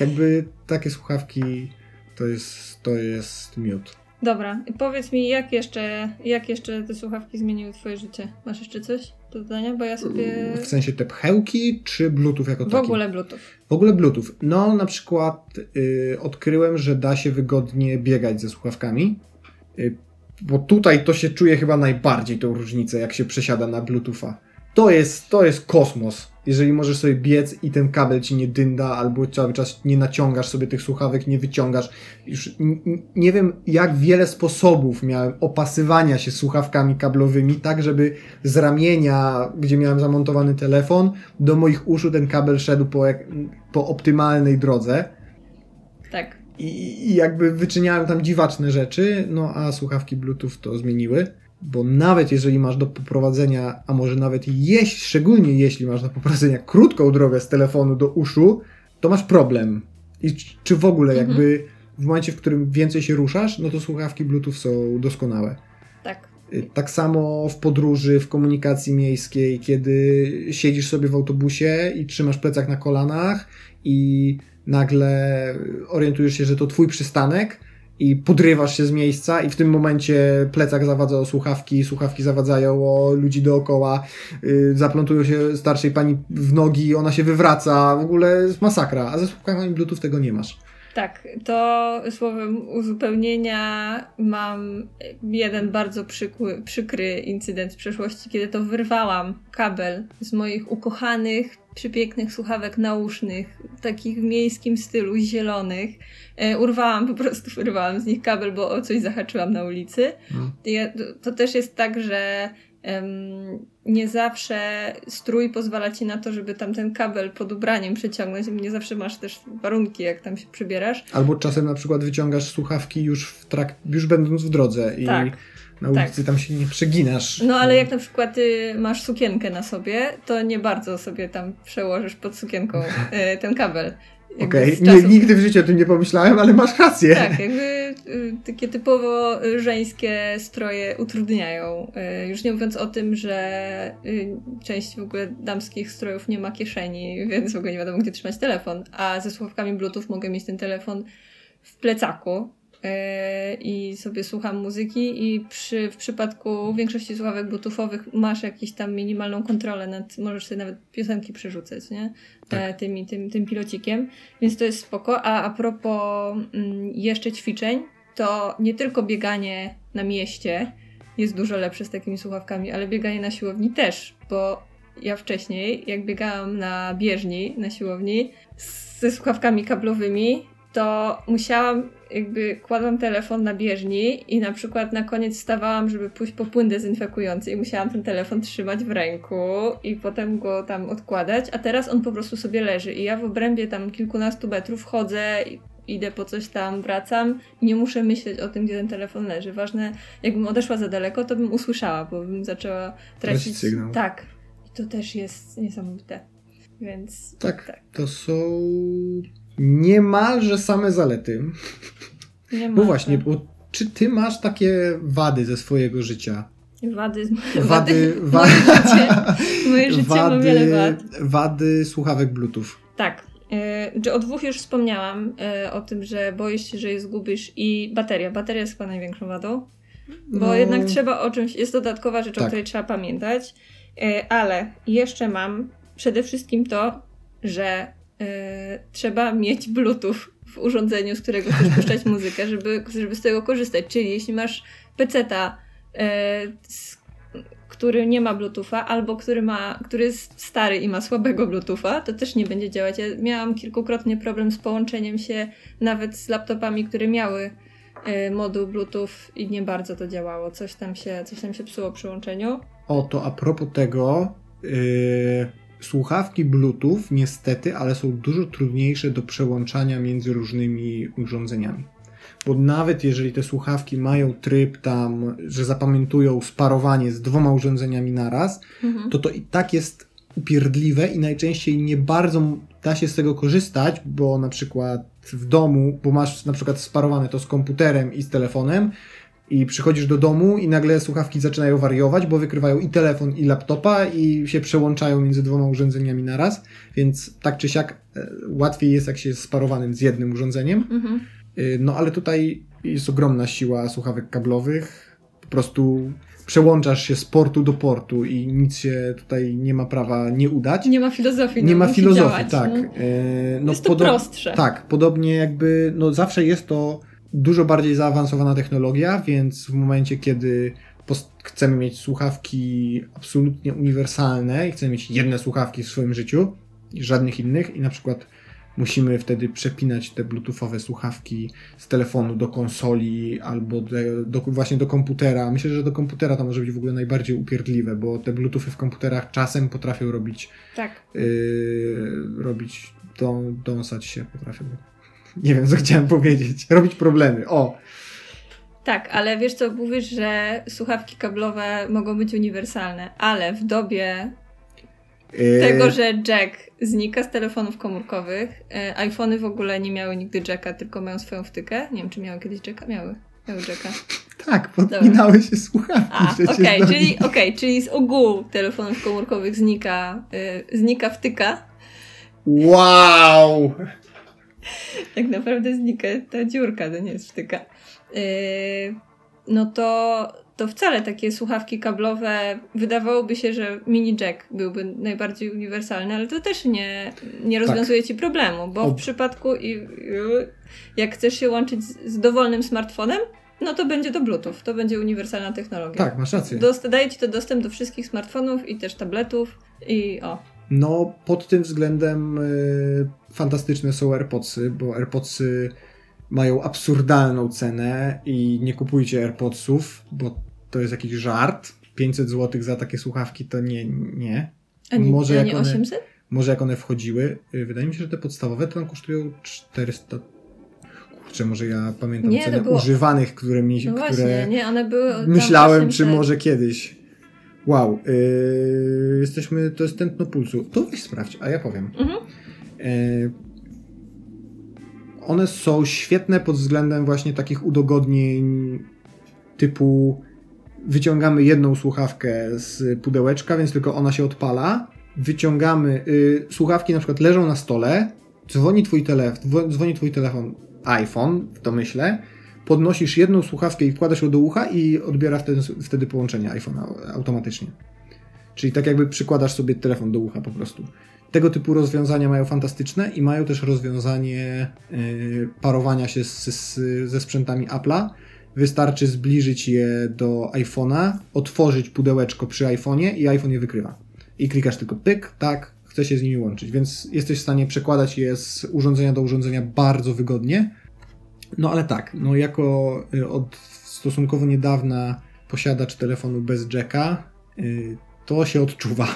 Jakby takie słuchawki to jest, to jest miód. Dobra, powiedz mi, jak jeszcze, jak jeszcze te słuchawki zmieniły twoje życie? Masz jeszcze coś do dodania? Bo ja sobie... W sensie te pchełki, czy Bluetooth jako taki? W ogóle Bluetooth. W ogóle Bluetooth. No, na przykład y, odkryłem, że da się wygodnie biegać ze słuchawkami. Y, bo tutaj to się czuje chyba najbardziej tą różnicę, jak się przesiada na Bluetootha. To jest, to jest kosmos. Jeżeli możesz sobie biec i ten kabel ci nie dynda, albo cały czas nie naciągasz sobie tych słuchawek, nie wyciągasz. Już nie wiem, jak wiele sposobów miałem opasywania się słuchawkami kablowymi, tak żeby z ramienia, gdzie miałem zamontowany telefon, do moich uszu ten kabel szedł po, po optymalnej drodze. Tak. I, I jakby wyczyniałem tam dziwaczne rzeczy, no a słuchawki Bluetooth to zmieniły bo nawet jeżeli masz do poprowadzenia, a może nawet jeśli, szczególnie jeśli masz do poprowadzenia krótką drogę z telefonu do uszu, to masz problem. I czy w ogóle mhm. jakby w momencie, w którym więcej się ruszasz, no to słuchawki Bluetooth są doskonałe. Tak. Y, tak samo w podróży, w komunikacji miejskiej, kiedy siedzisz sobie w autobusie i trzymasz plecak na kolanach i nagle orientujesz się, że to twój przystanek, i podrywasz się z miejsca i w tym momencie plecak zawadza o słuchawki, słuchawki zawadzają o ludzi dookoła, yy, zaplątują się starszej pani w nogi, ona się wywraca, w ogóle jest masakra, a ze słuchawkami Bluetooth tego nie masz. Tak, to słowem uzupełnienia mam jeden bardzo przykły, przykry incydent z przeszłości, kiedy to wyrwałam kabel z moich ukochanych, przepięknych słuchawek nausznych, takich w miejskim stylu, zielonych. E, urwałam, po prostu wyrwałam z nich kabel, bo o coś zahaczyłam na ulicy. Hmm. Ja, to, to też jest tak, że nie zawsze strój pozwala ci na to, żeby tam ten kabel pod ubraniem przeciągnąć. Nie zawsze masz też warunki, jak tam się przybierasz. Albo czasem na przykład wyciągasz słuchawki już w trak- już będąc w drodze i tak. na ulicy tak. tam się nie przeginasz. No ale jak na przykład ty masz sukienkę na sobie, to nie bardzo sobie tam przełożysz pod sukienką e, ten kabel. Okej, okay. nigdy w życiu o tym nie pomyślałem, ale masz rację. Tak, jakby y, takie typowo żeńskie stroje utrudniają. Y, już nie mówiąc o tym, że y, część w ogóle damskich strojów nie ma kieszeni, więc w ogóle nie wiadomo, gdzie trzymać telefon. A ze słuchawkami Bluetooth mogę mieć ten telefon w plecaku, i sobie słucham muzyki i przy, w przypadku większości słuchawek bluetoothowych masz jakąś tam minimalną kontrolę nad, możesz sobie nawet piosenki przerzucać, nie? Tak. Tymi, tym, tym pilocikiem, więc to jest spoko. A a propos mm, jeszcze ćwiczeń, to nie tylko bieganie na mieście jest dużo lepsze z takimi słuchawkami, ale bieganie na siłowni też, bo ja wcześniej, jak biegałam na bieżni, na siłowni, ze słuchawkami kablowymi, to musiałam, jakby kładłam telefon na bieżni i na przykład na koniec stawałam, żeby pójść po płyn dezynfekujący i musiałam ten telefon trzymać w ręku i potem go tam odkładać, a teraz on po prostu sobie leży i ja w obrębie tam kilkunastu metrów chodzę idę po coś tam, wracam i nie muszę myśleć o tym, gdzie ten telefon leży. Ważne, jakbym odeszła za daleko, to bym usłyszała, bo bym zaczęła tracić... sygnał. Tak. I to też jest niesamowite. Więc... Tak, tak. to są niemalże same zalety. Nie Bo właśnie, bo czy ty masz takie wady ze swojego życia? Wady, wady, wady, moje życie, moje życie wady, ma wiele wad. Wady słuchawek Bluetooth. Tak. Yy, o dwóch już wspomniałam, yy, o tym, że boisz się, że je zgubisz i bateria. Bateria jest chyba największą wadą, bo no, jednak trzeba o czymś, jest dodatkowa rzecz, tak. o której trzeba pamiętać, yy, ale jeszcze mam przede wszystkim to, że E, trzeba mieć Bluetooth w urządzeniu, z którego chcesz puszczać muzykę, żeby, żeby z tego korzystać. Czyli jeśli masz peceta, e, który nie ma Bluetootha, albo który, ma, który jest stary i ma słabego Bluetootha, to też nie będzie działać. Ja miałam kilkukrotnie problem z połączeniem się nawet z laptopami, które miały e, moduł Bluetooth i nie bardzo to działało. Coś tam się, coś tam się psuło przy łączeniu. O, to a propos tego, yy, Słuchawki Bluetooth niestety, ale są dużo trudniejsze do przełączania między różnymi urządzeniami. Bo nawet jeżeli te słuchawki mają tryb tam, że zapamiętują sparowanie z dwoma urządzeniami naraz, mhm. to to i tak jest upierdliwe i najczęściej nie bardzo da się z tego korzystać, bo na przykład w domu, bo masz na przykład sparowane to z komputerem i z telefonem, i przychodzisz do domu i nagle słuchawki zaczynają wariować, bo wykrywają i telefon, i laptopa i się przełączają między dwoma urządzeniami naraz, więc tak czy siak e, łatwiej jest, jak się jest sparowanym z jednym urządzeniem. Mhm. E, no ale tutaj jest ogromna siła słuchawek kablowych. Po prostu przełączasz się z portu do portu i nic się tutaj nie ma prawa nie udać. Nie ma filozofii. Nie no, ma filozofii, działać, tak. No. E, no, jest to prostsze. Tak, podobnie jakby, no zawsze jest to dużo bardziej zaawansowana technologia, więc w momencie, kiedy chcemy mieć słuchawki absolutnie uniwersalne i chcemy mieć jedne słuchawki w swoim życiu żadnych innych i na przykład musimy wtedy przepinać te bluetoothowe słuchawki z telefonu do konsoli albo do, do, właśnie do komputera. Myślę, że do komputera to może być w ogóle najbardziej upierdliwe, bo te bluetoothy w komputerach czasem potrafią robić tak. Yy, robić, dą, dąsać się potrafią. Nie wiem, co chciałem powiedzieć. Robić problemy. O! Tak, ale wiesz co, mówisz, że słuchawki kablowe mogą być uniwersalne, ale w dobie yy... tego, że jack znika z telefonów komórkowych, yy, iPhony w ogóle nie miały nigdy jacka, tylko mają swoją wtykę. Nie wiem, czy miały kiedyś jacka? Miały. Miały jacka. Tak, podpinały się słuchawki. Okej, okay, czyli, okay, czyli z ogółu telefonów komórkowych znika, yy, znika wtyka. Wow! Tak naprawdę znika ta dziurka, to nie jest wtyka. Yy, no to, to wcale takie słuchawki kablowe wydawałoby się, że mini jack byłby najbardziej uniwersalny, ale to też nie, nie rozwiązuje tak. ci problemu, bo w przypadku jak chcesz się łączyć z, z dowolnym smartfonem, no to będzie to Bluetooth, to będzie uniwersalna technologia. Tak, masz rację. Dost daje ci to dostęp do wszystkich smartfonów i też tabletów i o. No, pod tym względem y, fantastyczne są AirPodsy, bo AirPodsy mają absurdalną cenę i nie kupujcie AirPodsów, bo to jest jakiś żart. 500 zł za takie słuchawki to nie, nie. A nie, może, a nie 800? One, może jak one wchodziły, y, wydaje mi się, że te podstawowe to kosztują 400 Kurczę, może ja pamiętam nie, cenę było... używanych, które mi no właśnie, które nie, one były myślałem, czy może kiedyś. Wow, yy, jesteśmy, to jest tętno pulsu. To weź sprawdź, a ja powiem. Mhm. Yy, one są świetne pod względem właśnie takich udogodnień typu wyciągamy jedną słuchawkę z pudełeczka, więc tylko ona się odpala. Wyciągamy, yy, słuchawki na przykład leżą na stole, dzwoni twój telefon, dzwoni twój telefon iPhone w domyśle, podnosisz jedną słuchawkę i wkładasz ją do ucha i odbiera wtedy, wtedy połączenie iPhone automatycznie. Czyli tak jakby przykładasz sobie telefon do ucha po prostu. Tego typu rozwiązania mają fantastyczne i mają też rozwiązanie yy, parowania się z, z, ze sprzętami Apple'a. Wystarczy zbliżyć je do iPhone'a, otworzyć pudełeczko przy iPhone'ie i iPhone je wykrywa. I klikasz tylko pyk, tak, chce się z nimi łączyć, więc jesteś w stanie przekładać je z urządzenia do urządzenia bardzo wygodnie. No ale tak, no jako y, od stosunkowo niedawna posiadacz telefonu bez jacka, y, to się odczuwa.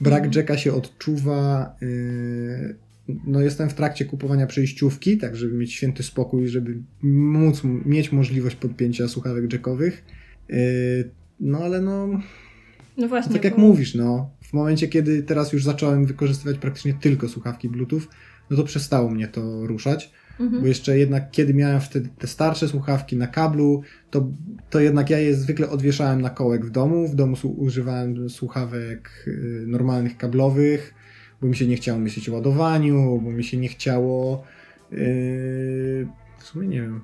Brak mhm. jacka się odczuwa. Y, no jestem w trakcie kupowania przejściówki, tak żeby mieć święty spokój, żeby móc mieć możliwość podpięcia słuchawek jackowych. No ale no. No właśnie. Tak jak bo... mówisz, no. W momencie, kiedy teraz już zacząłem wykorzystywać praktycznie tylko słuchawki Bluetooth, no to przestało mnie to ruszać. Mhm. Bo jeszcze jednak, kiedy miałem wtedy te starsze słuchawki na kablu, to, to jednak ja je zwykle odwieszałem na kołek w domu. W domu używałem słuchawek y, normalnych kablowych, bo mi się nie chciało myśleć o ładowaniu, bo mi się nie chciało. Yy, w sumie nie wiem.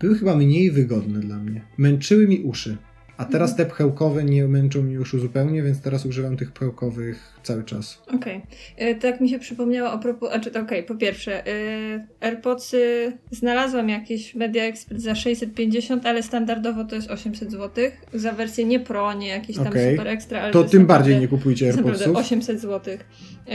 Były chyba mniej wygodne dla mnie. Męczyły mi uszy. A teraz te pchełkowe nie męczą mi już zupełnie, więc teraz używam tych pchełkowych cały czas. Okej. Okay. E, tak mi się przypomniało a propos, znaczy okej, okay, po pierwsze, yy, AirPodsy znalazłam jakieś Media Expert za 650, ale standardowo to jest 800 zł. Za wersję nie Pro, nie jakieś tam okay. super ekstra, ale to, to tym bardziej nie kupujcie AirPodsów. Naprawdę 800 zł. Yy,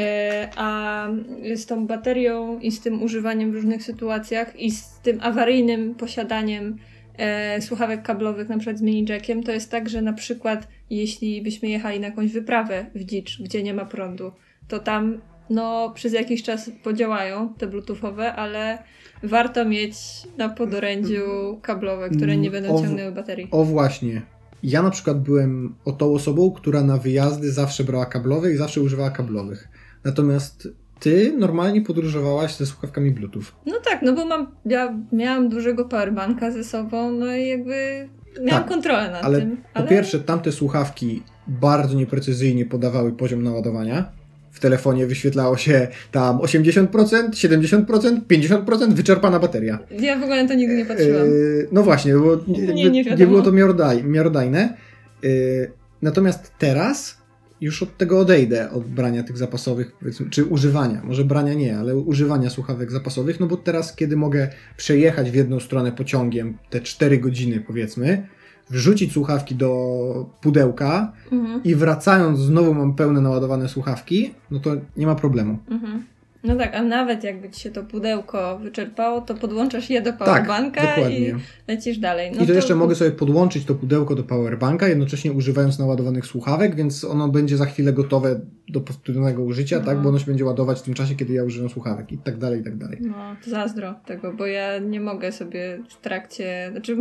a z tą baterią i z tym używaniem w różnych sytuacjach i z tym awaryjnym posiadaniem e, słuchawek kablowych, na przykład z mini jackiem, to jest tak, że na przykład jeśli byśmy jechali na jakąś wyprawę w dzicz, gdzie nie ma prądu, to tam no przez jakiś czas podziałają te bluetoothowe, ale warto mieć na podorędziu kablowe, które nie będą o, ciągnęły baterii. O właśnie. Ja na przykład byłem o tą osobą, która na wyjazdy zawsze brała kablowe i zawsze używała kablowych. Natomiast ty normalnie podróżowałaś ze słuchawkami Bluetooth. No tak, no bo mam, ja miałam dużego powerbanka ze sobą, no i jakby miałam tak, kontrolę nad ale tym. Ale po pierwsze, tamte słuchawki bardzo nieprecyzyjnie podawały poziom naładowania. W telefonie wyświetlało się tam 80%, 70%, 50% wyczerpana bateria. Ja w ogóle na to nigdy nie patrzyłam. Yy, no właśnie, bo nie, nie, nie, nie było to miarodaj, miarodajne. Yy, natomiast teraz już od tego odejdę, od brania tych zapasowych, czy używania, może brania nie, ale używania słuchawek zapasowych, no bo teraz, kiedy mogę przejechać w jedną stronę pociągiem te 4 godziny, powiedzmy, wrzucić słuchawki do pudełka mhm. i wracając znowu mam pełne naładowane słuchawki, no to nie ma problemu. Mhm. No tak, a nawet jakby ci się to pudełko wyczerpało, to podłączasz je do tak, powerbanka tak, i lecisz dalej. No I to, to, jeszcze mogę sobie podłączyć to pudełko do powerbanka, jednocześnie używając naładowanych słuchawek, więc ono będzie za chwilę gotowe do powtórnego użycia, no. tak? Bo ono się będzie ładować w tym czasie, kiedy ja używam słuchawek i tak dalej, i tak dalej. No, to zazdro tego, bo ja nie mogę sobie w trakcie, znaczy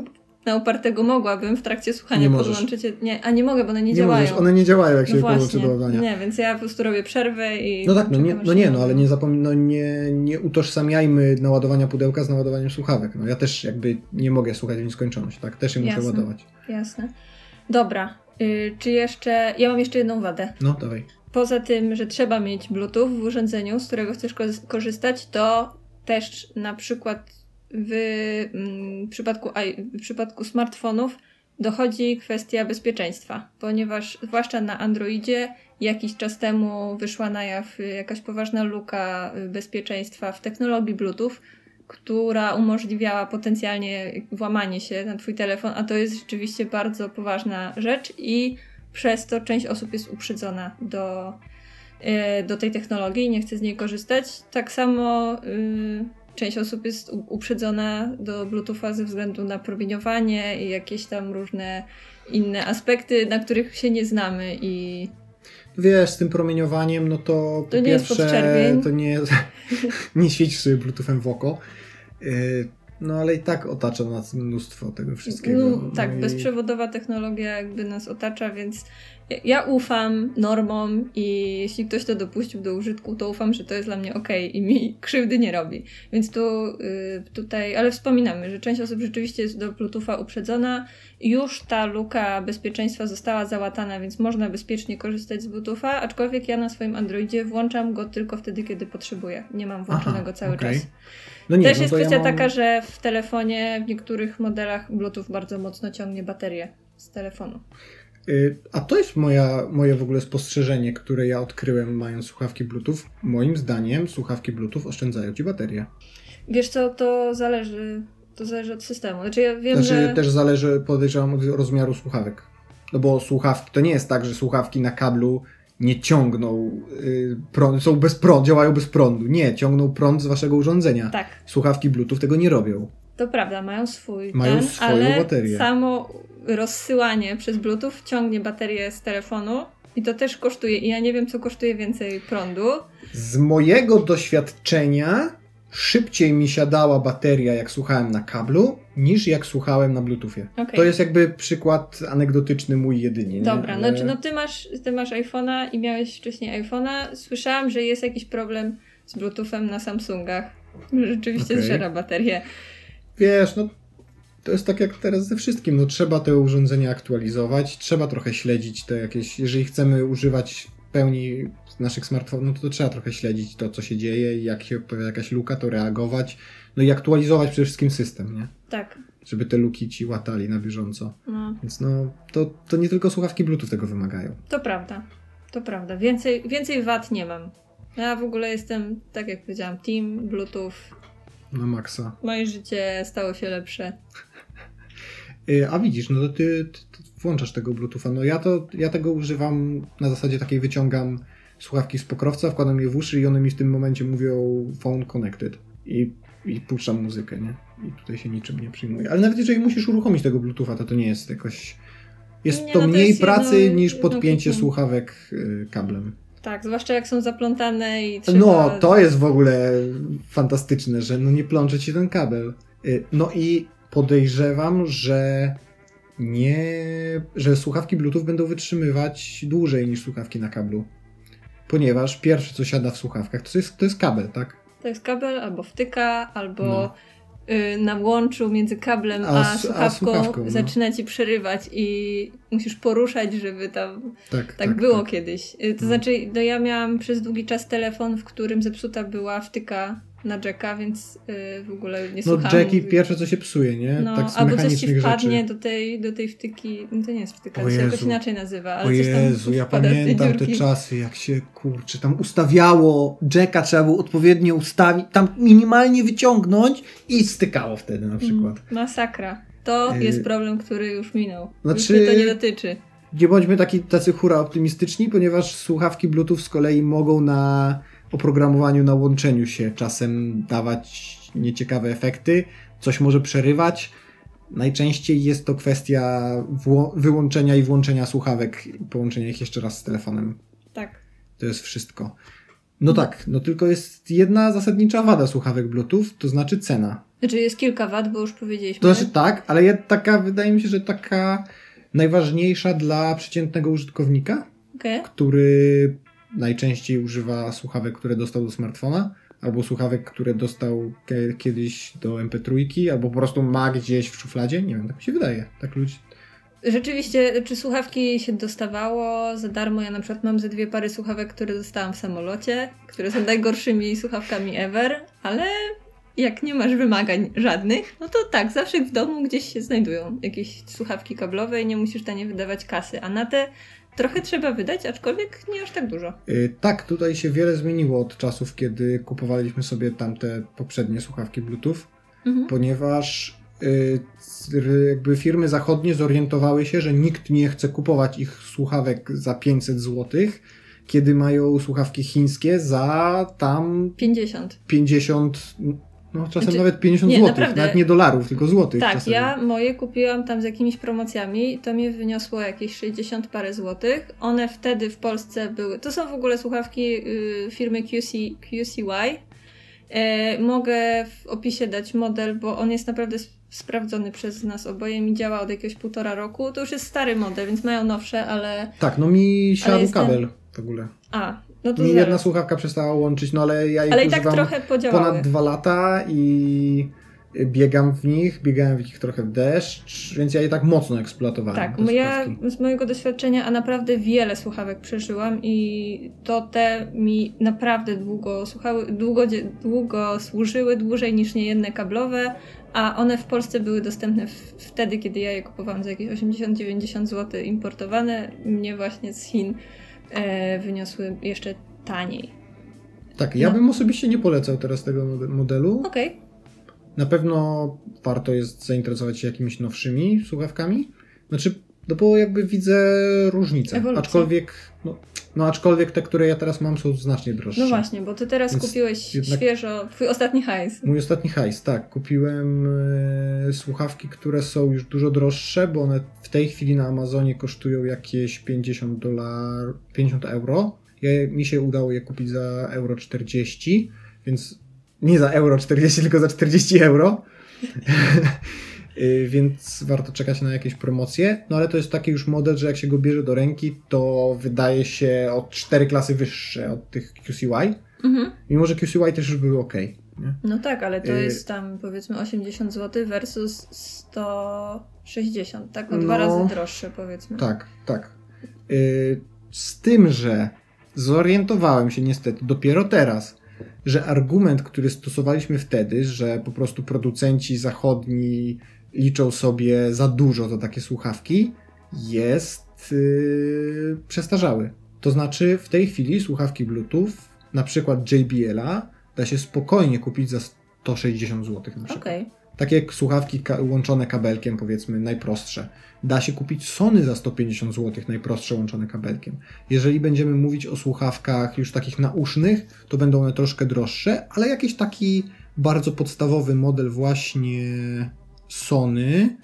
na upartego mogłabym w trakcie słuchania nie podłączyć. Nie, a nie mogę, bo one nie, nie działają. Możesz, one nie działają, jak no się podłączy do ładowania. Nie, więc ja po prostu robię przerwę i. No tak, no nie, no nie, no ale nie zapomnij, no nie, nie utożsamiajmy naładowania pudełka z naładowaniem słuchawek. No ja też jakby nie mogę słuchać w nieskończoność, tak? Też je muszę jasne, ładować. Jasne. Dobra. Y, czy jeszcze. Ja mam jeszcze jedną wadę. No, dawaj. Poza tym, że trzeba mieć Bluetooth w urządzeniu, z którego chcesz korzystać, to też na przykład w, mm, przypadku, w przypadku smartfonów dochodzi kwestia bezpieczeństwa, ponieważ zwłaszcza na Androidzie jakiś czas temu wyszła na jaw jakaś poważna luka bezpieczeństwa w technologii Bluetooth, która umożliwiała potencjalnie włamanie się na Twój telefon, a to jest rzeczywiście bardzo poważna rzecz i przez to część osób jest uprzedzona do, e, do tej technologii i nie chce z niej korzystać. Tak samo. Yy, część osób jest uprzedzona do Bluetootha ze względu na promieniowanie i jakieś tam różne inne aspekty, na których się nie znamy i Wiesz, z tym promieniowaniem, no to, to po pierwsze, to nie, nie świeci sobie Bluetoothem w oko. Y, no ale i tak otacza nas mnóstwo tego wszystkiego. No, no tak, i... bezprzewodowa technologia jakby nas otacza, więc ja ufam normom i jeśli ktoś to dopuścił do użytku, to ufam, że to jest dla mnie ok i mi krzywdy nie robi. Więc tu y, tutaj, ale wspominamy, że część osób rzeczywiście jest do Bluetootha uprzedzona. Już ta luka bezpieczeństwa została załatana, więc można bezpiecznie korzystać z Bluetootha, aczkolwiek ja na swoim Androidzie włączam go tylko wtedy, kiedy potrzebuję. Nie mam włączonego Aha, cały okay. czas. No nie, Też no jest kwestia ja mam... taka, że w telefonie w niektórych modelach Bluetooth bardzo mocno ciągnie baterię z telefonu. Y, a to jest moja, moje w ogóle spostrzeżenie, które ja odkryłem mając słuchawki Bluetooth. Moim zdaniem słuchawki Bluetooth oszczędzają ci baterię. Wiesz co, to zależy, to zależy od systemu. Znaczy ja wiem, znaczy, że... też zależy, podejrzewam, od rozmiaru słuchawek. No bo słuchawki, to nie jest tak, że słuchawki na kablu nie ciągną yy, prąd, są bez prądu, działają bez prądu. Nie, ciągną prąd z waszego urządzenia. Tak. Słuchawki Bluetooth tego nie robią. To prawda, mają swój mają ten, swoją ale baterię. samo rozsyłanie przez Bluetooth ciągnie baterię z telefonu i to też kosztuje. I ja nie wiem, co kosztuje więcej prądu. Z mojego doświadczenia szybciej mi siadała bateria, jak słuchałem na kablu, niż jak słuchałem na Bluetoothie. Okay. To jest jakby przykład anegdotyczny mój jedynie. Dobra, Ale... no, no ty masz, ty masz iPhone'a i miałeś wcześniej iPhone'a. Słyszałam, że jest jakiś problem z Bluetoothem na Samsungach. Rzeczywiście okay. zżera baterię. Wiesz, no to jest tak jak teraz ze wszystkim. No, trzeba te urządzenia aktualizować, trzeba trochę śledzić te jakieś. Jeżeli chcemy używać pełni naszych smartfonów, no to trzeba trochę śledzić to, co się dzieje i jak się pojawia jakaś luka, to reagować. No i aktualizować przede wszystkim system, nie? Tak. Żeby te luki ci łatali na bieżąco. No. Więc no, to, to nie tylko słuchawki Bluetooth tego wymagają. To prawda. To prawda. Więcej, więcej wad nie mam. Ja w ogóle jestem, tak jak powiedziałam, team Bluetooth. Na maksa. Moje życie stało się lepsze. Y, a widzisz, no to ty, ty, ty, włączasz tego Bluetootha. No ja to ja tego używam na zasadzie takiej wyciągam słuchawki z pokrowca, wkładam je w uszy i one mi w tym momencie mówią phone connected. I, i puszczam muzykę, nie? I tutaj się niczym nie przyjmuje. Ale nawet jeżeli musisz uruchomić tego Bluetootha, to to nie jest jakoś... Jest nie, to no mniej to jest pracy jedno, niż podpięcie słuchawek y, kablem. Tak, zwłaszcza jak są zaplątane i trzeba... No, to jest w ogóle fantastyczne, że no nie plącze ci ten kabel. Y, no i podejrzewam, że nie, że słuchawki Bluetooth będą wytrzymywać dłużej niż słuchawki na kablu. Ponieważ pierwsze, co siada w słuchawkach, to jest, to jest kabel, tak? To jest kabel albo wtyka, albo no. y, na łączu między kablem a, a słuchawką, a słuchawką no. zaczyna ci przerywać i musisz poruszać, żeby tam tak, tak, tak było tak. kiedyś. Y, to no. znaczy, no ja miałam przez długi czas telefon, w którym zepsuta była wtyka na Jacka, więc yy, w ogóle nie słucham. No Jacki pierwsze co się psuje, nie? No, tak z albo coś ci wpadnie do tej, do tej wtyki, no to nie jest wtyka, to się jakoś inaczej nazywa. Ale o Jezu, ja pamiętam te czasy, jak się, kurczę, tam ustawiało Jacka, trzeba było odpowiednio ustawić, tam minimalnie wyciągnąć i stykało wtedy na przykład. Mm, masakra. To yy... jest problem, który już minął. Znaczy... Już to nie dotyczy. Nie bądźmy taki, tacy hura optymistyczni, ponieważ słuchawki Bluetooth z kolei mogą na oprogramowaniu, na łączeniu się czasem dawać nieciekawe efekty, coś może przerywać. Najczęściej jest to kwestia wyłączenia i włączenia słuchawek i połączenia ich jeszcze raz z telefonem. Tak. To jest wszystko. No tak, no tylko jest jedna zasadnicza wada słuchawek Bluetooth, to znaczy cena. Znaczy jest kilka wad, bo już powiedzieliśmy. To znaczy tak, ale taka, wydaje mi się, że taka najważniejsza dla przeciętnego użytkownika, okay. który najczęściej używa słuchawek, które dostał do smartfona, albo słuchawek, które dostał kiedyś do MP3, albo po prostu ma gdzieś w szufladzie. Nie wiem, tak mi się wydaje. Tak ludzi. Rzeczywiście, czy słuchawki się dostawało za darmo? Ja na przykład mam ze dwie pary słuchawek, które dostałam w samolocie, które są najgorszymi słuchawkami ever, ale jak nie masz wymagań żadnych, no to tak, zawsze w domu gdzieś się znajdują jakieś słuchawki kablowe i nie musisz tanie wydawać kasy, a na te trochę trzeba wydać, aczkolwiek nie aż tak dużo. Yy, tak, tutaj się wiele zmieniło od czasów, kiedy kupowaliśmy sobie tamte poprzednie słuchawki Bluetooth, mhm. ponieważ yy, jakby firmy zachodnie zorientowały się, że nikt nie chce kupować ich słuchawek za 500 złotych, kiedy mają słuchawki chińskie za tam 50. 50 no, czasem znaczy, nawet 50 nie, złotych, naprawdę. nawet nie dolarów, tylko złotych. Tak, czasem. ja moje kupiłam tam z jakimiś promocjami, to mi wyniosło jakieś 60 parę złotych. One wtedy w Polsce były, to są w ogóle słuchawki y, firmy QC, QCY. E, mogę w opisie dać model, bo on jest naprawdę sprawdzony przez nas oboje. Mi działa od jakiegoś półtora roku. To już jest stary model, więc mają nowsze, ale. Tak, no mi siadł kabel w ogóle. A, no Mi jedna słuchawka przestała łączyć, no ale ja ich ale i tak trochę ponad dwa lata i biegam w nich, biegałem w nich trochę w deszcz, więc ja je tak mocno eksploatowałem. Tak, ja z mojego doświadczenia, a naprawdę wiele słuchawek przeżyłam i to te mi naprawdę długo słuchały, długo, długo służyły, dłużej niż niejedne kablowe, a one w Polsce były dostępne wtedy, kiedy ja je kupowałam za jakieś 80-90 zł importowane, mnie właśnie z Chin wyniosły jeszcze taniej. Tak, ja no. bym osobiście nie polecał teraz tego modelu. Okej. Okay. Na pewno warto jest zainteresować się jakimiś nowszymi słuchawkami. Znaczy, no bo jakby widzę różnicę. Ewolucja. Aczkolwiek, no, no aczkolwiek te, które ja teraz mam są znacznie droższe. No właśnie, bo ty teraz Więc kupiłeś świeżo, twój ostatni hajs. Mój ostatni hajs, tak. Kupiłem e, słuchawki, które są już dużo droższe, bo one w tej chwili na Amazonie kosztują jakieś 50 dolar, 50 euro. Ja, mi się udało je kupić za euro 40, więc nie za euro 40, tylko za 40 euro. Y, więc warto czekać na jakieś promocje. No ale to jest taki już model, że jak się go bierze do ręki, to wydaje się o 4 klasy wyższe od tych QCY. Mhm. Mimo, że QCY też już były ok. Nie? No tak, ale to y jest tam powiedzmy 80 zł versus 160, tak? O dwa no, razy droższe powiedzmy. Tak, tak. Y z tym, że zorientowałem się niestety dopiero teraz, że argument, który stosowaliśmy wtedy, że po prostu producenci zachodni liczą sobie za dużo za takie słuchawki, jest yy, przestarzały. To znaczy, w tej chwili słuchawki Bluetooth, na przykład JBL-a, da się spokojnie kupić za 160 zł na przykład. Okay. Takie jak słuchawki ka łączone kabelkiem, powiedzmy, najprostsze. Da się kupić Sony za 150 zł, najprostsze łączone kabelkiem. Jeżeli będziemy mówić o słuchawkach już takich nausznych, to będą one troszkę droższe, ale jakiś taki bardzo podstawowy model właśnie Sony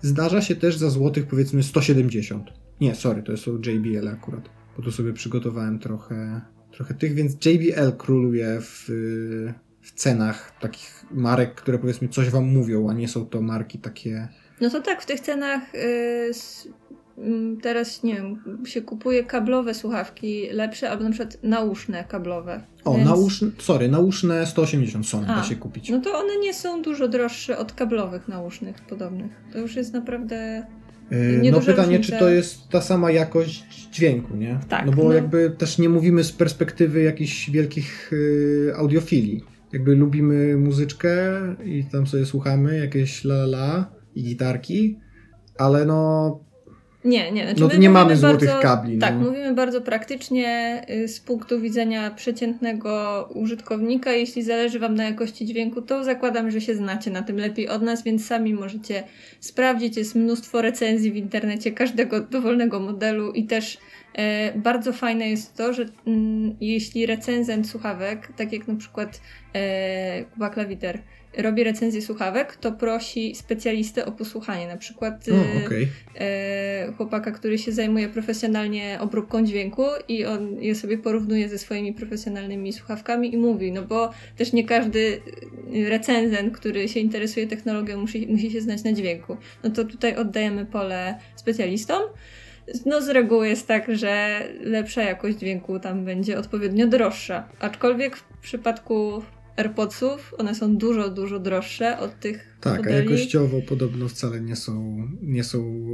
zdarza się też za złotych powiedzmy 170. Nie, sorry, to są JBL akurat, bo tu sobie przygotowałem trochę, trochę tych, więc JBL króluje w, w cenach takich marek, które powiedzmy coś wam mówią, a nie są to marki takie... No to tak, w tych cenach Mm, teraz, nie wiem, się kupuje kablowe słuchawki lepsze, albo na przykład nauszne kablowe. O, więc... nauszne, sorry, nauszne 180 Sony A, da się kupić. No to one nie są dużo droższe od kablowych nausznych podobnych. To już jest naprawdę yy, No pytanie, różnica. czy to jest ta sama jakość dźwięku, nie? Tak. No bo no... jakby też nie mówimy z perspektywy jakichś wielkich yy, audiofilii. Jakby lubimy muzyczkę i tam sobie słuchamy jakieś la la i gitarki, ale no Nie, nie. Znaczy no nie mamy złotych bardzo, kabli. Tak, no. mówimy bardzo praktycznie y, z punktu widzenia przeciętnego użytkownika. Jeśli zależy Wam na jakości dźwięku, to zakładam, że się znacie na tym lepiej od nas, więc sami możecie sprawdzić. Jest mnóstwo recenzji w internecie każdego dowolnego modelu i też bardzo fajne jest to, że mm, jeśli recenzent słuchawek, tak jak na przykład e, Kuba Klawiter, robi recenzję słuchawek, to prosi specjalistę o posłuchanie. Na przykład o, okay. e, chłopaka, który się zajmuje profesjonalnie obróbką dźwięku i on je sobie porównuje ze swoimi profesjonalnymi słuchawkami i mówi, no bo też nie każdy recenzent, który się interesuje technologią, musi, musi się znać na dźwięku. No to tutaj oddajemy pole specjalistom. No z reguły jest tak, że lepsza jakość dźwięku tam będzie odpowiednio droższa. Aczkolwiek w przypadku AirPodsów, one są dużo, dużo droższe od tych Tak, modeli. a jakościowo podobno wcale nie są, nie są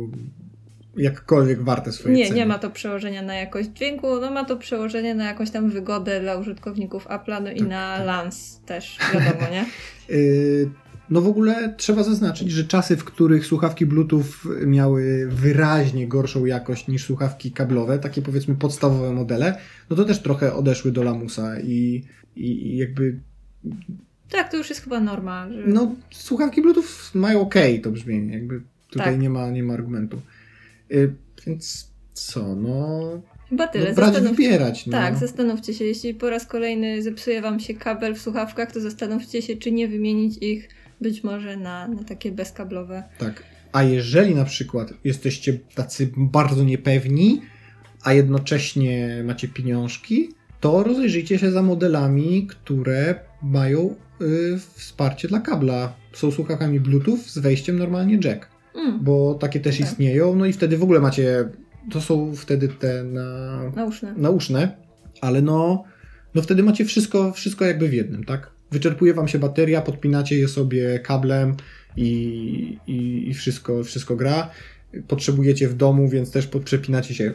jakkolwiek warte swojej nie, ceny. Nie, nie ma to przełożenia na jakość dźwięku, no ma to przełożenie na jakąś tam wygodę dla użytkowników Apple'a, no tak, i na tak. lans też, wiadomo, nie? No w ogóle trzeba zaznaczyć, że czasy, w których słuchawki Bluetooth miały wyraźnie gorszą jakość niż słuchawki kablowe, takie powiedzmy podstawowe modele, no to też trochę odeszły do lamusa i, i jakby tak, to już jest chyba norma. Że... No, słuchawki Bluetooth mają ok to brzmienie, jakby tutaj tak. nie, ma, nie ma argumentu. Y, więc co, no... Chyba tyle. No, brać Zastanów... wybierać. No. Tak, zastanówcie się. Jeśli po raz kolejny zepsuje Wam się kabel w słuchawkach, to zastanówcie się, czy nie wymienić ich być może na, na takie bezkablowe. Tak. A jeżeli na przykład jesteście tacy bardzo niepewni, a jednocześnie macie pieniążki, to rozejrzyjcie się za modelami, które mają y, wsparcie dla kabla. Są słuchawkami Bluetooth z wejściem normalnie jack. Mm. Bo takie też tak. istnieją, no i wtedy w ogóle macie. To są wtedy te na, nauszne. nauszne, ale no, no wtedy macie wszystko, wszystko jakby w jednym, tak? Wyczerpuje wam się bateria, podpinacie je sobie kablem i, i, i wszystko, wszystko gra. Potrzebujecie w domu, więc też przepinacie się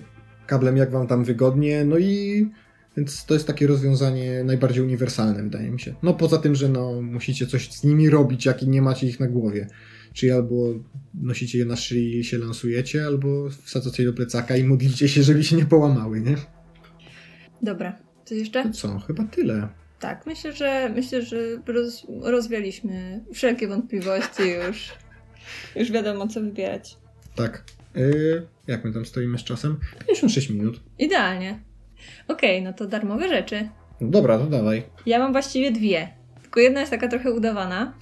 kablem jak wam tam wygodnie, no i więc to jest takie rozwiązanie najbardziej uniwersalne, wydaje mi się. No poza tym, że no, musicie coś z nimi robić, jak nie macie ich na głowie. Czyli albo nosicie je na szyi i się lansujecie, albo wsadzacie je do plecaka i modlicie się, żeby się nie połamały, nie? Dobra. Coś jeszcze? To co? Chyba tyle. Tak, myślę, że myślę, że roz, rozwialiśmy wszelkie wątpliwości już. Już wiadomo, co wybierać. Tak. Yy, jak my tam stoimy z czasem? 56 minut. Idealnie. Okej, okay, no to darmowe rzeczy. Dobra, to dawaj. Ja mam właściwie dwie. Tylko jedna jest taka trochę udawana,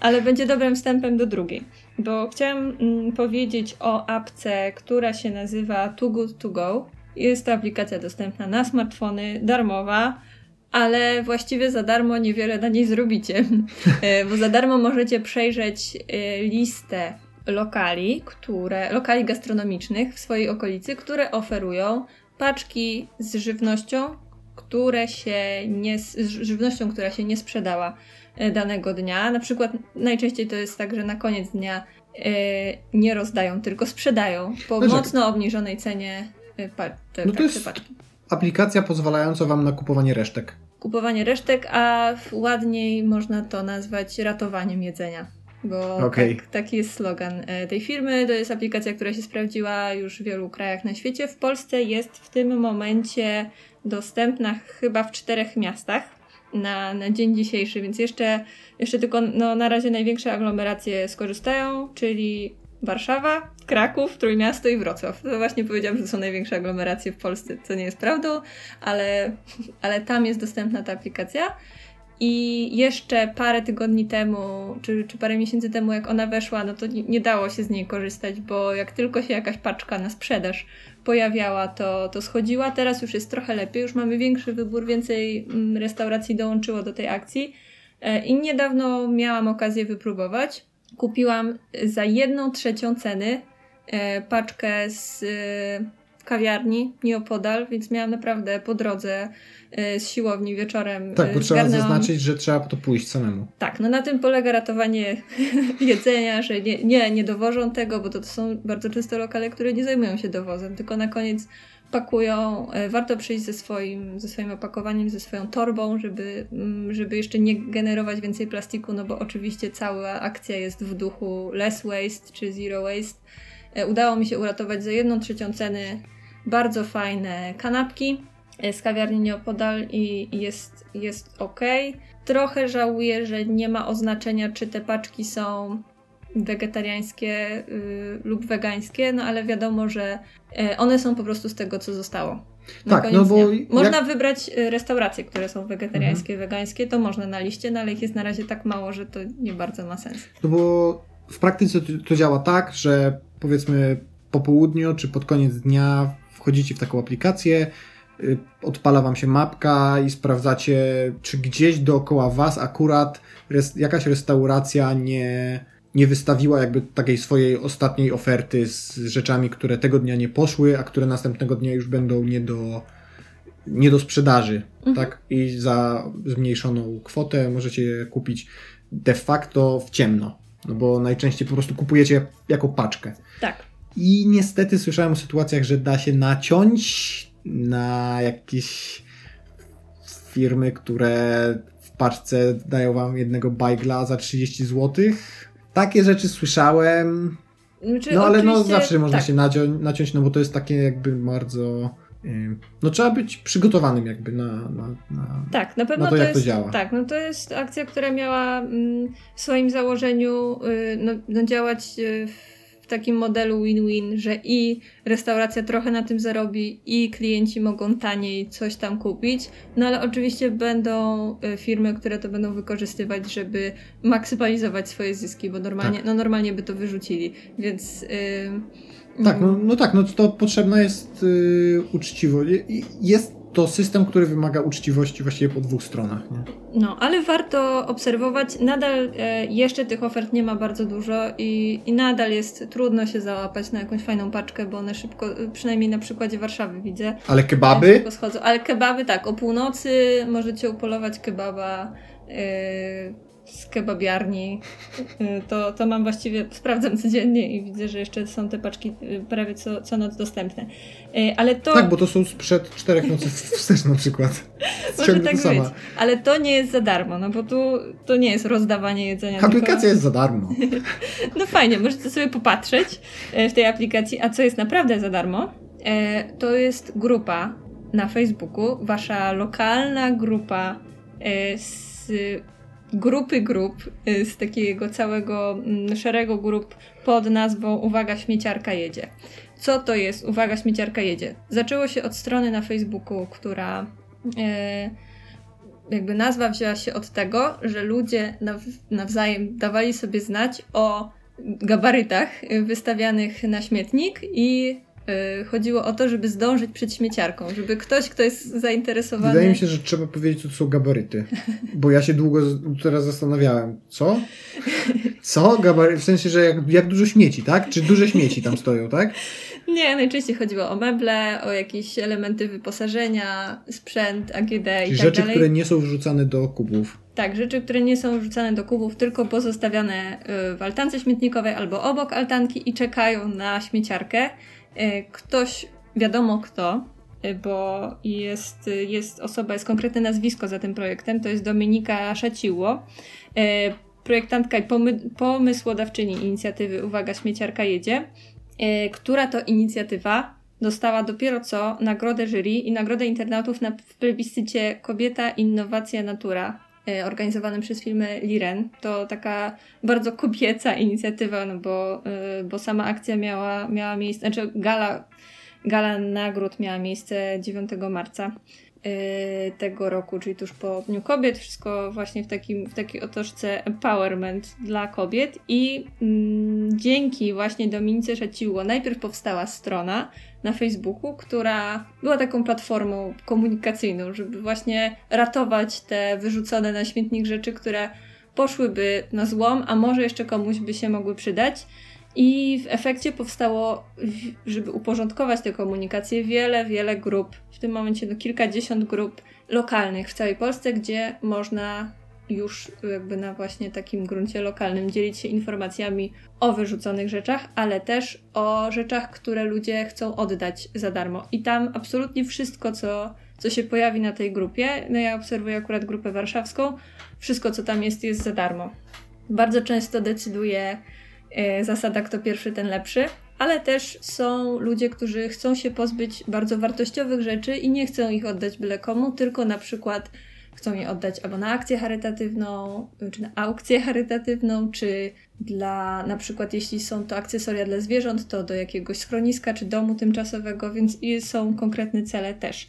ale będzie dobrym wstępem do drugiej. Bo chciałam mm, powiedzieć o apce, która się nazywa Too Good To Go. Jest to aplikacja dostępna na smartfony, darmowa, ale właściwie za darmo niewiele na niej zrobicie. E, bo za darmo możecie przejrzeć e, listę lokali, które, lokali gastronomicznych w swojej okolicy, które oferują paczki z żywnością, które się nie, z żywnością, która się nie sprzedała e, danego dnia. Na przykład najczęściej to jest tak, że na koniec dnia nie rozdają, tylko sprzedają po no mocno obniżonej cenie pa te, no to jest paczki. Aplikacja pozwalająca Wam na kupowanie resztek. Kupowanie resztek, a ładniej można to nazwać ratowaniem jedzenia bo okay. tak, taki jest slogan e, tej firmy. To jest aplikacja, która się sprawdziła już w wielu krajach na świecie. W Polsce jest w tym momencie dostępna chyba w czterech miastach na, na dzień dzisiejszy, więc jeszcze, jeszcze tylko no, na razie największe aglomeracje skorzystają, czyli Warszawa, Kraków, Trójmiasto i Wrocław. To właśnie powiedziałam, że to są największe aglomeracje w Polsce, co nie jest prawdą, ale, ale tam jest dostępna ta aplikacja. I jeszcze parę tygodni temu, czy, czy parę miesięcy temu, jak ona weszła, no to nie, nie, dało się z niej korzystać, bo jak tylko się jakaś paczka na sprzedaż pojawiała, to, to schodziła. Teraz już jest trochę lepiej, już mamy większy wybór, więcej mm, restauracji dołączyło do tej akcji. E, I niedawno miałam okazję wypróbować. Kupiłam za jedną trzecią ceny e, paczkę z e, kawiarni nieopodal, więc miałam naprawdę po drodze Y, z siłowni wieczorem. Tak, bo trzeba zaznaczyć, że trzeba to pójść samemu. Tak, no na tym polega ratowanie jedzenia, że nie, nie, nie dowożą tego, bo to, to są bardzo często lokale, które nie zajmują się dowozem, tylko na koniec pakują. Y, warto przyjść ze swoim, ze swoim opakowaniem, ze swoją torbą, żeby, mm, żeby jeszcze nie generować więcej plastiku, no bo oczywiście cała akcja jest w duchu less waste czy zero waste udało mi się uratować za jedną trzecią ceny bardzo fajne kanapki z kawiarni nieopodal i jest, jest ok. Trochę żałuję, że nie ma oznaczenia, czy te paczki są wegetariańskie y, lub wegańskie, no ale wiadomo, że y, one są po prostu z tego, co zostało. Na tak, no bo. Można wybrać y, restauracje, które są wegetariańskie, mhm. wegańskie, to można na liście, no ale ich jest na razie tak mało, że to nie bardzo ma sens. No bo w praktyce to, to działa tak, że powiedzmy po południu czy pod koniec dnia wchodzicie w taką aplikację, y, odpala wam się mapka i sprawdzacie, czy gdzieś dookoła was akurat res, jakaś restauracja nie, nie wystawiła jakby takiej swojej ostatniej oferty z rzeczami, które tego dnia nie poszły, a które następnego dnia już będą nie do, nie do sprzedaży, mhm. tak? I za zmniejszoną kwotę możecie je kupić de facto w ciemno, no bo najczęściej po prostu kupujecie jako paczkę. Tak. I niestety słyszałem o sytuacjach, że da się naciąć na jakieś firmy, które w paczce dają wam jednego bajgla za 30 zł. Takie rzeczy słyszałem. Znaczy, no ale no zawsze można tak. się naciąć, naciąć, no bo to jest takie jakby bardzo no trzeba być przygotowanym jakby na, na, na tak, na pewno na to, to jak jest, to działa. Tak, no to jest akcja, która miała mm, w swoim założeniu y, no, no działać y, w w takim modelu win-win, że i restauracja trochę na tym zarobi, i klienci mogą taniej coś tam kupić. No ale oczywiście będą e, firmy, które to będą wykorzystywać, żeby maksymalizować swoje zyski, bo normalnie, tak. no normalnie by to wyrzucili. Więc. Yy, tak, no, no tak, no to potrzebna jest yy, uczciwość. Jest to system, który wymaga uczciwości właściwie po dwóch stronach. Nie? No, ale warto obserwować. Nadal e, jeszcze tych ofert nie ma bardzo dużo i, i nadal jest trudno się załapać na jakąś fajną paczkę, bo one szybko, przynajmniej na przykładzie Warszawy widzę. Ale kebaby? Schodzą. Ale kebaby tak, o północy możecie upolować kebaba. E, z kebabiarni, y, to, to mam właściwie, sprawdzam codziennie i widzę, że jeszcze są te paczki y, prawie co, co noc dostępne. Y, ale to... Tak, bo to są sprzed czterech nocy wstecz na przykład. Może tak być, ale to nie jest za darmo, no bo tu to nie jest rozdawanie jedzenia. Aplikacja tylko... jest za darmo. no fajnie, możecie sobie popatrzeć w tej aplikacji, a co jest naprawdę za darmo, to jest grupa na Facebooku, wasza lokalna grupa z grupy grup, y, z takiego całego mm, szeregu grup pod nazwą Uwaga, śmieciarka jedzie. Co to jest Uwaga, śmieciarka jedzie? Zaczęło się od strony na Facebooku, która e, jakby nazwa wzięła się od tego, że ludzie nawzajem dawali sobie znać o gabarytach wystawianych na śmietnik i Y, chodziło o to, żeby zdążyć przed śmieciarką, żeby ktoś, kto jest zainteresowany... Wydaje mi się, że trzeba powiedzieć, co to są gabaryty, bo ja się długo teraz zastanawiałem. Co? Co? Gabaryty? W sensie, że jak, jak dużo śmieci, tak? Czy duże śmieci tam stoją, tak? Nie, najczęściej chodziło o meble, o jakieś elementy wyposażenia, sprzęt, AGD Czyli i tak rzeczy, dalej. które nie są wrzucane do kubów. Tak, rzeczy, które nie są wrzucane do kubów, tylko pozostawiane y, w altance śmietnikowej albo obok altanki i czekają na śmieciarkę. E, ktoś, wiadomo kto, e, bo jest, jest osoba, jest konkretne nazwisko za tym projektem, to jest Dominika Szaciło, e, projektantka i pomysłodawczyni inicjatywy Uwaga, śmieciarka jedzie, która to inicjatywa dostała dopiero co nagrodę jury i nagrodę internautów na, w plebiscycie Kobieta, Innowacja, Natura organizowanym przez firmę Liren. To taka bardzo kobieca inicjatywa, no bo, y, bo sama akcja miała, miała miejsce, znaczy gala, gala nagród miała miejsce 9 marca y, tego roku, czyli tuż po Dniu Kobiet, wszystko właśnie w, takim, w takiej otoczce empowerment dla kobiet i mm, dzięki właśnie Dominice Szaciło najpierw powstała strona, na Facebooku, która była taką platformą komunikacyjną, żeby właśnie ratować te wyrzucone na śmietnik rzeczy, które poszłyby na złom, a może jeszcze komuś by się mogły przydać. I w efekcie powstało, żeby uporządkować tę komunikację, wiele, wiele grup, w tym momencie no kilkadziesiąt grup lokalnych w całej Polsce, gdzie można już jakby na właśnie takim gruncie lokalnym dzielić się informacjami o wyrzuconych rzeczach, ale też o rzeczach, które ludzie chcą oddać za darmo. I tam absolutnie wszystko, co, co się pojawi na tej grupie, no ja obserwuję akurat grupę warszawską, wszystko, co tam jest, jest za darmo. Bardzo często decyduje e, zasada kto pierwszy, ten lepszy. ale też są ludzie, którzy chcą się pozbyć bardzo wartościowych rzeczy i nie chcą ich oddać byle komu, tylko na przykład chcą je oddać albo na akcję charytatywną, czy na aukcję charytatywną, czy dla na przykład jeśli są to akcesoria dla zwierząt, to do jakiegoś schroniska czy domu tymczasowego, więc są konkretne cele też.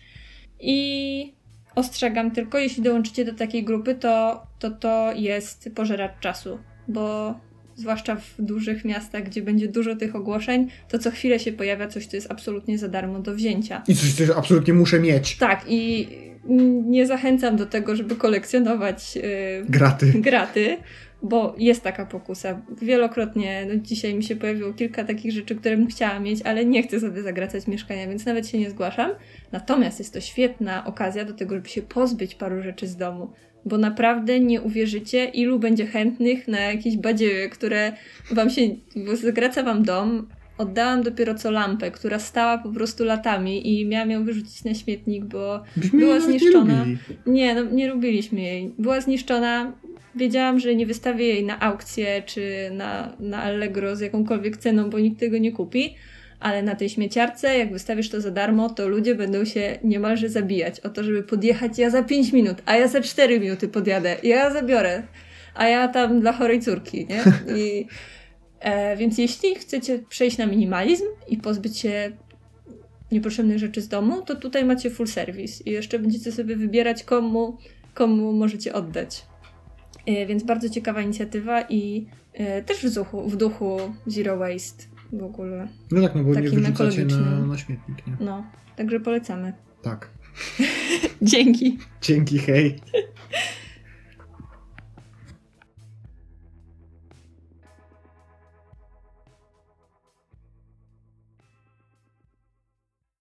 I ostrzegam tylko, jeśli dołączycie do takiej grupy, to to, to jest pożeracz czasu, bo zwłaszcza w dużych miastach, gdzie będzie dużo tych ogłoszeń, to co chwilę się pojawia coś, co jest absolutnie za darmo do wzięcia. I coś, co absolutnie muszę mieć. Tak, i nie zachęcam do tego, żeby kolekcjonować yy, graty. graty, bo jest taka pokusa. Wielokrotnie, no dzisiaj mi się pojawiło kilka takich rzeczy, które bym chciała mieć, ale nie chcę sobie zagracać mieszkania, więc nawet się nie zgłaszam. Natomiast jest to świetna okazja do tego, żeby się pozbyć paru rzeczy z domu bo naprawdę nie uwierzycie, ilu będzie chętnych na jakieś badziewie, które wam się, zagraca wam dom. Oddałam dopiero co lampę, która stała po prostu latami i miałam ją wyrzucić na śmietnik, bo Byśmy była zniszczona. Nie, nie, no, nie lubiliśmy jej. Była zniszczona. Wiedziałam, że nie wystawię jej na aukcję czy na, na Allegro z jakąkolwiek ceną, bo nikt tego nie kupi ale na tej śmieciarce, jak wystawisz to za darmo, to ludzie będą się niemalże zabijać o to, żeby podjechać ja za 5 minut, a ja za 4 minuty podjadę, ja zabiorę, a ja tam dla chorej córki, nie? I, e, więc jeśli chcecie przejść na minimalizm i pozbyć się niepotrzebnych rzeczy z domu, to tutaj macie full service i jeszcze będziecie sobie wybierać komu, komu możecie oddać. E, więc bardzo ciekawa inicjatywa i e, też w duchu, w duchu Zero Waste w ogóle. No tak, no bo nie wyrzucacie na, na śmietnik, nie? No, także polecamy. Tak. Dzięki. Dzięki, hej.